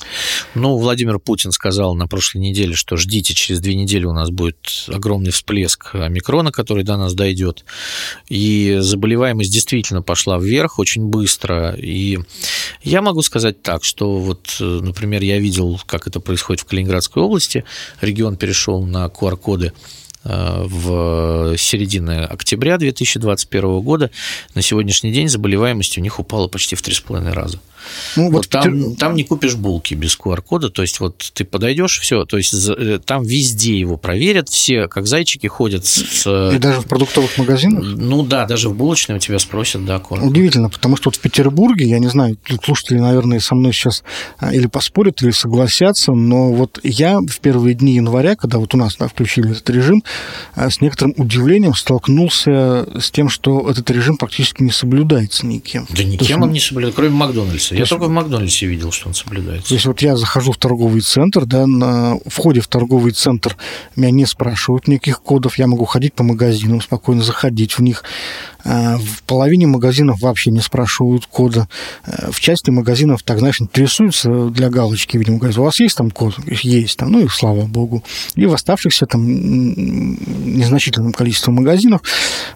Speaker 1: Ну, Владимир Путин сказал на прошлой неделе, что ждите Ждите, через две недели у нас будет огромный всплеск омикрона, который до нас дойдет. И заболеваемость действительно пошла вверх очень быстро. И я могу сказать так, что вот, например, я видел, как это происходит в Калининградской области. Регион перешел на QR-коды э, в середине октября 2021 года. На сегодняшний день заболеваемость у них упала почти в 3,5 раза. Ну, вот, вот там, там не купишь булки без QR-кода, то есть вот ты подойдешь, все, то есть э, там везде его проверят, все как зайчики ходят с...
Speaker 2: И даже в продуктовых магазинах?
Speaker 1: Ну да, даже в булочной у тебя спросят, да,
Speaker 2: QR-код. Удивительно, потому что вот в Петербурге, я не знаю, слушатели, наверное, со мной сейчас а, или поспорят, или согласятся, но вот я в первые дни января, когда вот у нас да, включили этот режим, а, с некоторым удивлением столкнулся с тем, что этот режим практически не соблюдается никем.
Speaker 1: Да никем есть, он не соблюдается, кроме Макдональдса. Я только в Макдональдсе видел, что он соблюдается.
Speaker 2: То есть вот я захожу в торговый центр, да, на входе в торговый центр меня не спрашивают никаких кодов, я могу ходить по магазинам, спокойно заходить в них. А, в половине магазинов вообще не спрашивают кода. А, в части магазинов, так, знаешь, интересуются для галочки, видимо, говорят, у вас есть там код? Есть там, ну и слава богу. И в оставшихся там незначительном количестве магазинов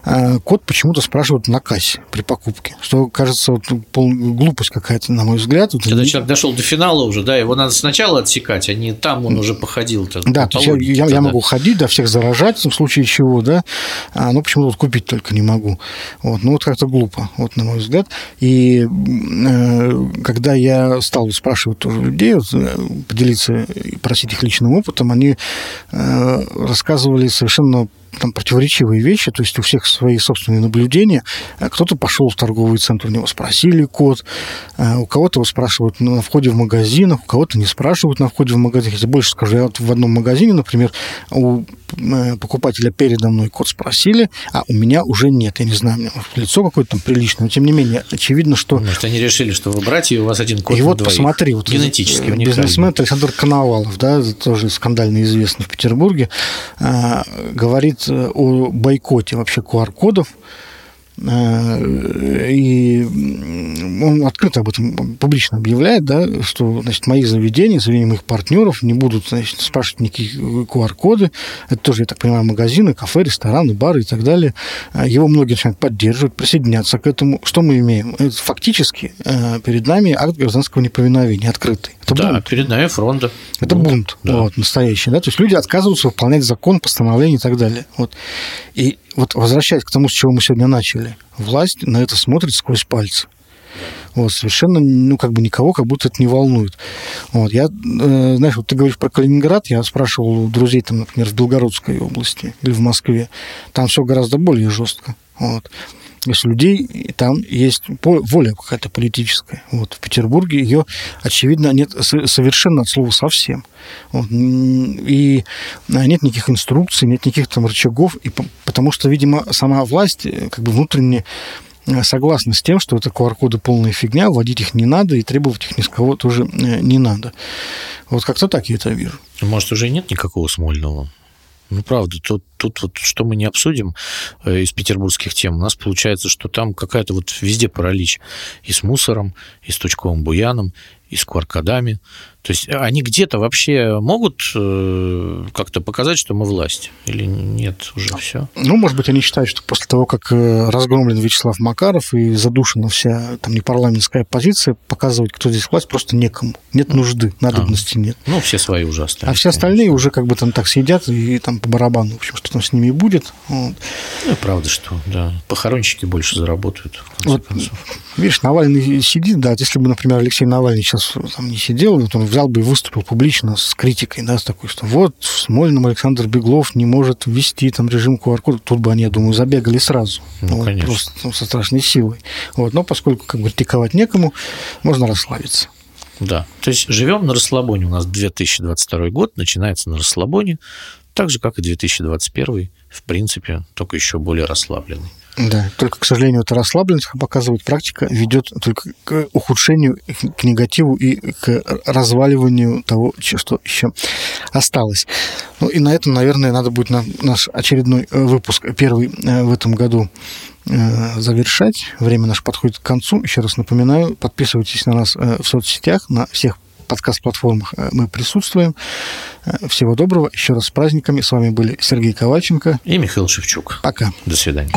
Speaker 2: а, код почему-то спрашивают на кассе при покупке, что кажется вот, пол... глупость какая-то, на мой взгляд.
Speaker 1: Когда человек дошел до финала уже, да, его надо сначала отсекать, а не там он уже походил.
Speaker 2: Да, то есть я, я, я могу ходить, да, всех заражать, в случае чего, да, но почему-то вот купить только не могу. Вот, ну, вот как-то глупо, вот, на мой взгляд. И э, когда я стал спрашивать тоже людей, вот, э, поделиться просить их личным опытом, они э, рассказывали совершенно там противоречивые вещи, то есть у всех свои собственные наблюдения. Кто-то пошел в торговый центр, у него спросили код, у кого-то его спрашивают на входе в магазинах, у кого-то не спрашивают на входе в магазин. Если больше скажу, я вот в одном магазине, например, у Э, покупателя передо мной код спросили, а у меня уже нет. Я не знаю, у меня лицо какое-то там приличное, но тем не менее, очевидно, что...
Speaker 1: Может, они решили, что вы братья, и у вас один код
Speaker 2: И вот двоих. посмотри, вот
Speaker 1: генетически
Speaker 2: бизнесмен Александр Коновалов, да, тоже скандально известный в Петербурге, э, говорит о бойкоте вообще QR-кодов, и он открыто об этом публично объявляет, да, что значит, мои заведения, заведения моих партнеров не будут значит, спрашивать никакие QR-коды. Это тоже, я так понимаю, магазины, кафе, рестораны, бары и так далее. А его многие начинают поддерживать, присоединяться к этому. Что мы имеем? Это фактически э, перед нами акт гражданского неповиновения открытый. Это
Speaker 1: да, бунт. перед нами фронта.
Speaker 2: Это бунт, бунт да. вот, настоящий. Да? То есть люди отказываются выполнять закон, постановление и так далее. Вот. И вот возвращаясь к тому, с чего мы сегодня начали, власть на это смотрит сквозь пальцы. Вот, совершенно, ну, как бы никого как будто это не волнует. Вот, я, э, знаешь, вот ты говоришь про Калининград, я спрашивал у друзей, там, например, в Белгородской области или в Москве, там все гораздо более жестко. Вот. Из людей там есть воля какая-то политическая. Вот. В Петербурге ее, очевидно, нет совершенно от слова совсем. Вот. И нет никаких инструкций, нет никаких там рычагов, и потому что, видимо, сама власть э, как бы внутренне э, согласна с тем, что это QR-коды полная фигня, вводить их не надо, и требовать их ни с кого тоже э, не надо. Вот как-то так я это вижу.
Speaker 1: Может, уже нет никакого Смольного? Ну, правда, тут, тут вот что мы не обсудим из петербургских тем, у нас получается, что там какая-то вот везде паралич и с мусором, и с точковым буяном, и с кваркадами. То есть они где-то вообще могут э, как-то показать, что мы власть? Или нет, уже все?
Speaker 2: Ну, может быть, они считают, что после того, как э, разгромлен Вячеслав Макаров и задушена вся там непарламентская оппозиция, показывать, кто здесь власть, просто некому. Нет нужды, надобности а, нет.
Speaker 1: Ну, все свои уже
Speaker 2: остались. А все остальные конечно. уже как бы там так сидят и там по барабану, в общем, что там с ними будет. Вот.
Speaker 1: Ну, правда, что, да. Похоронщики больше заработают, в конце вот, концов.
Speaker 2: Видишь, Навальный сидит, да, если бы, например, Алексей Навальный сейчас там не сидел, вот он взял бы и выступил публично с критикой, да, с такой, что вот в Смольном Александр Беглов не может ввести там режим QR-кода, тут бы они, я думаю, забегали сразу.
Speaker 1: Ну, вот, конечно.
Speaker 2: Просто ну, со страшной силой. Вот, но поскольку как бы критиковать некому, можно расслабиться.
Speaker 1: Да, то есть живем на расслабоне. У нас 2022 год начинается на расслабоне, так же, как и 2021, в принципе, только еще более расслабленный.
Speaker 2: Да, только, к сожалению, эта расслабленность, как показывает практика, ведет только к ухудшению, к негативу и к разваливанию того, что еще осталось. Ну и на этом, наверное, надо будет на наш очередной э, выпуск, первый э, в этом году, э, завершать. Время наше подходит к концу. Еще раз напоминаю, подписывайтесь на нас в соцсетях, на всех подкаст-платформах мы присутствуем. Всего доброго. Еще раз с праздниками. С вами были Сергей Ковальченко
Speaker 1: и Михаил Шевчук.
Speaker 2: Пока.
Speaker 1: До свидания.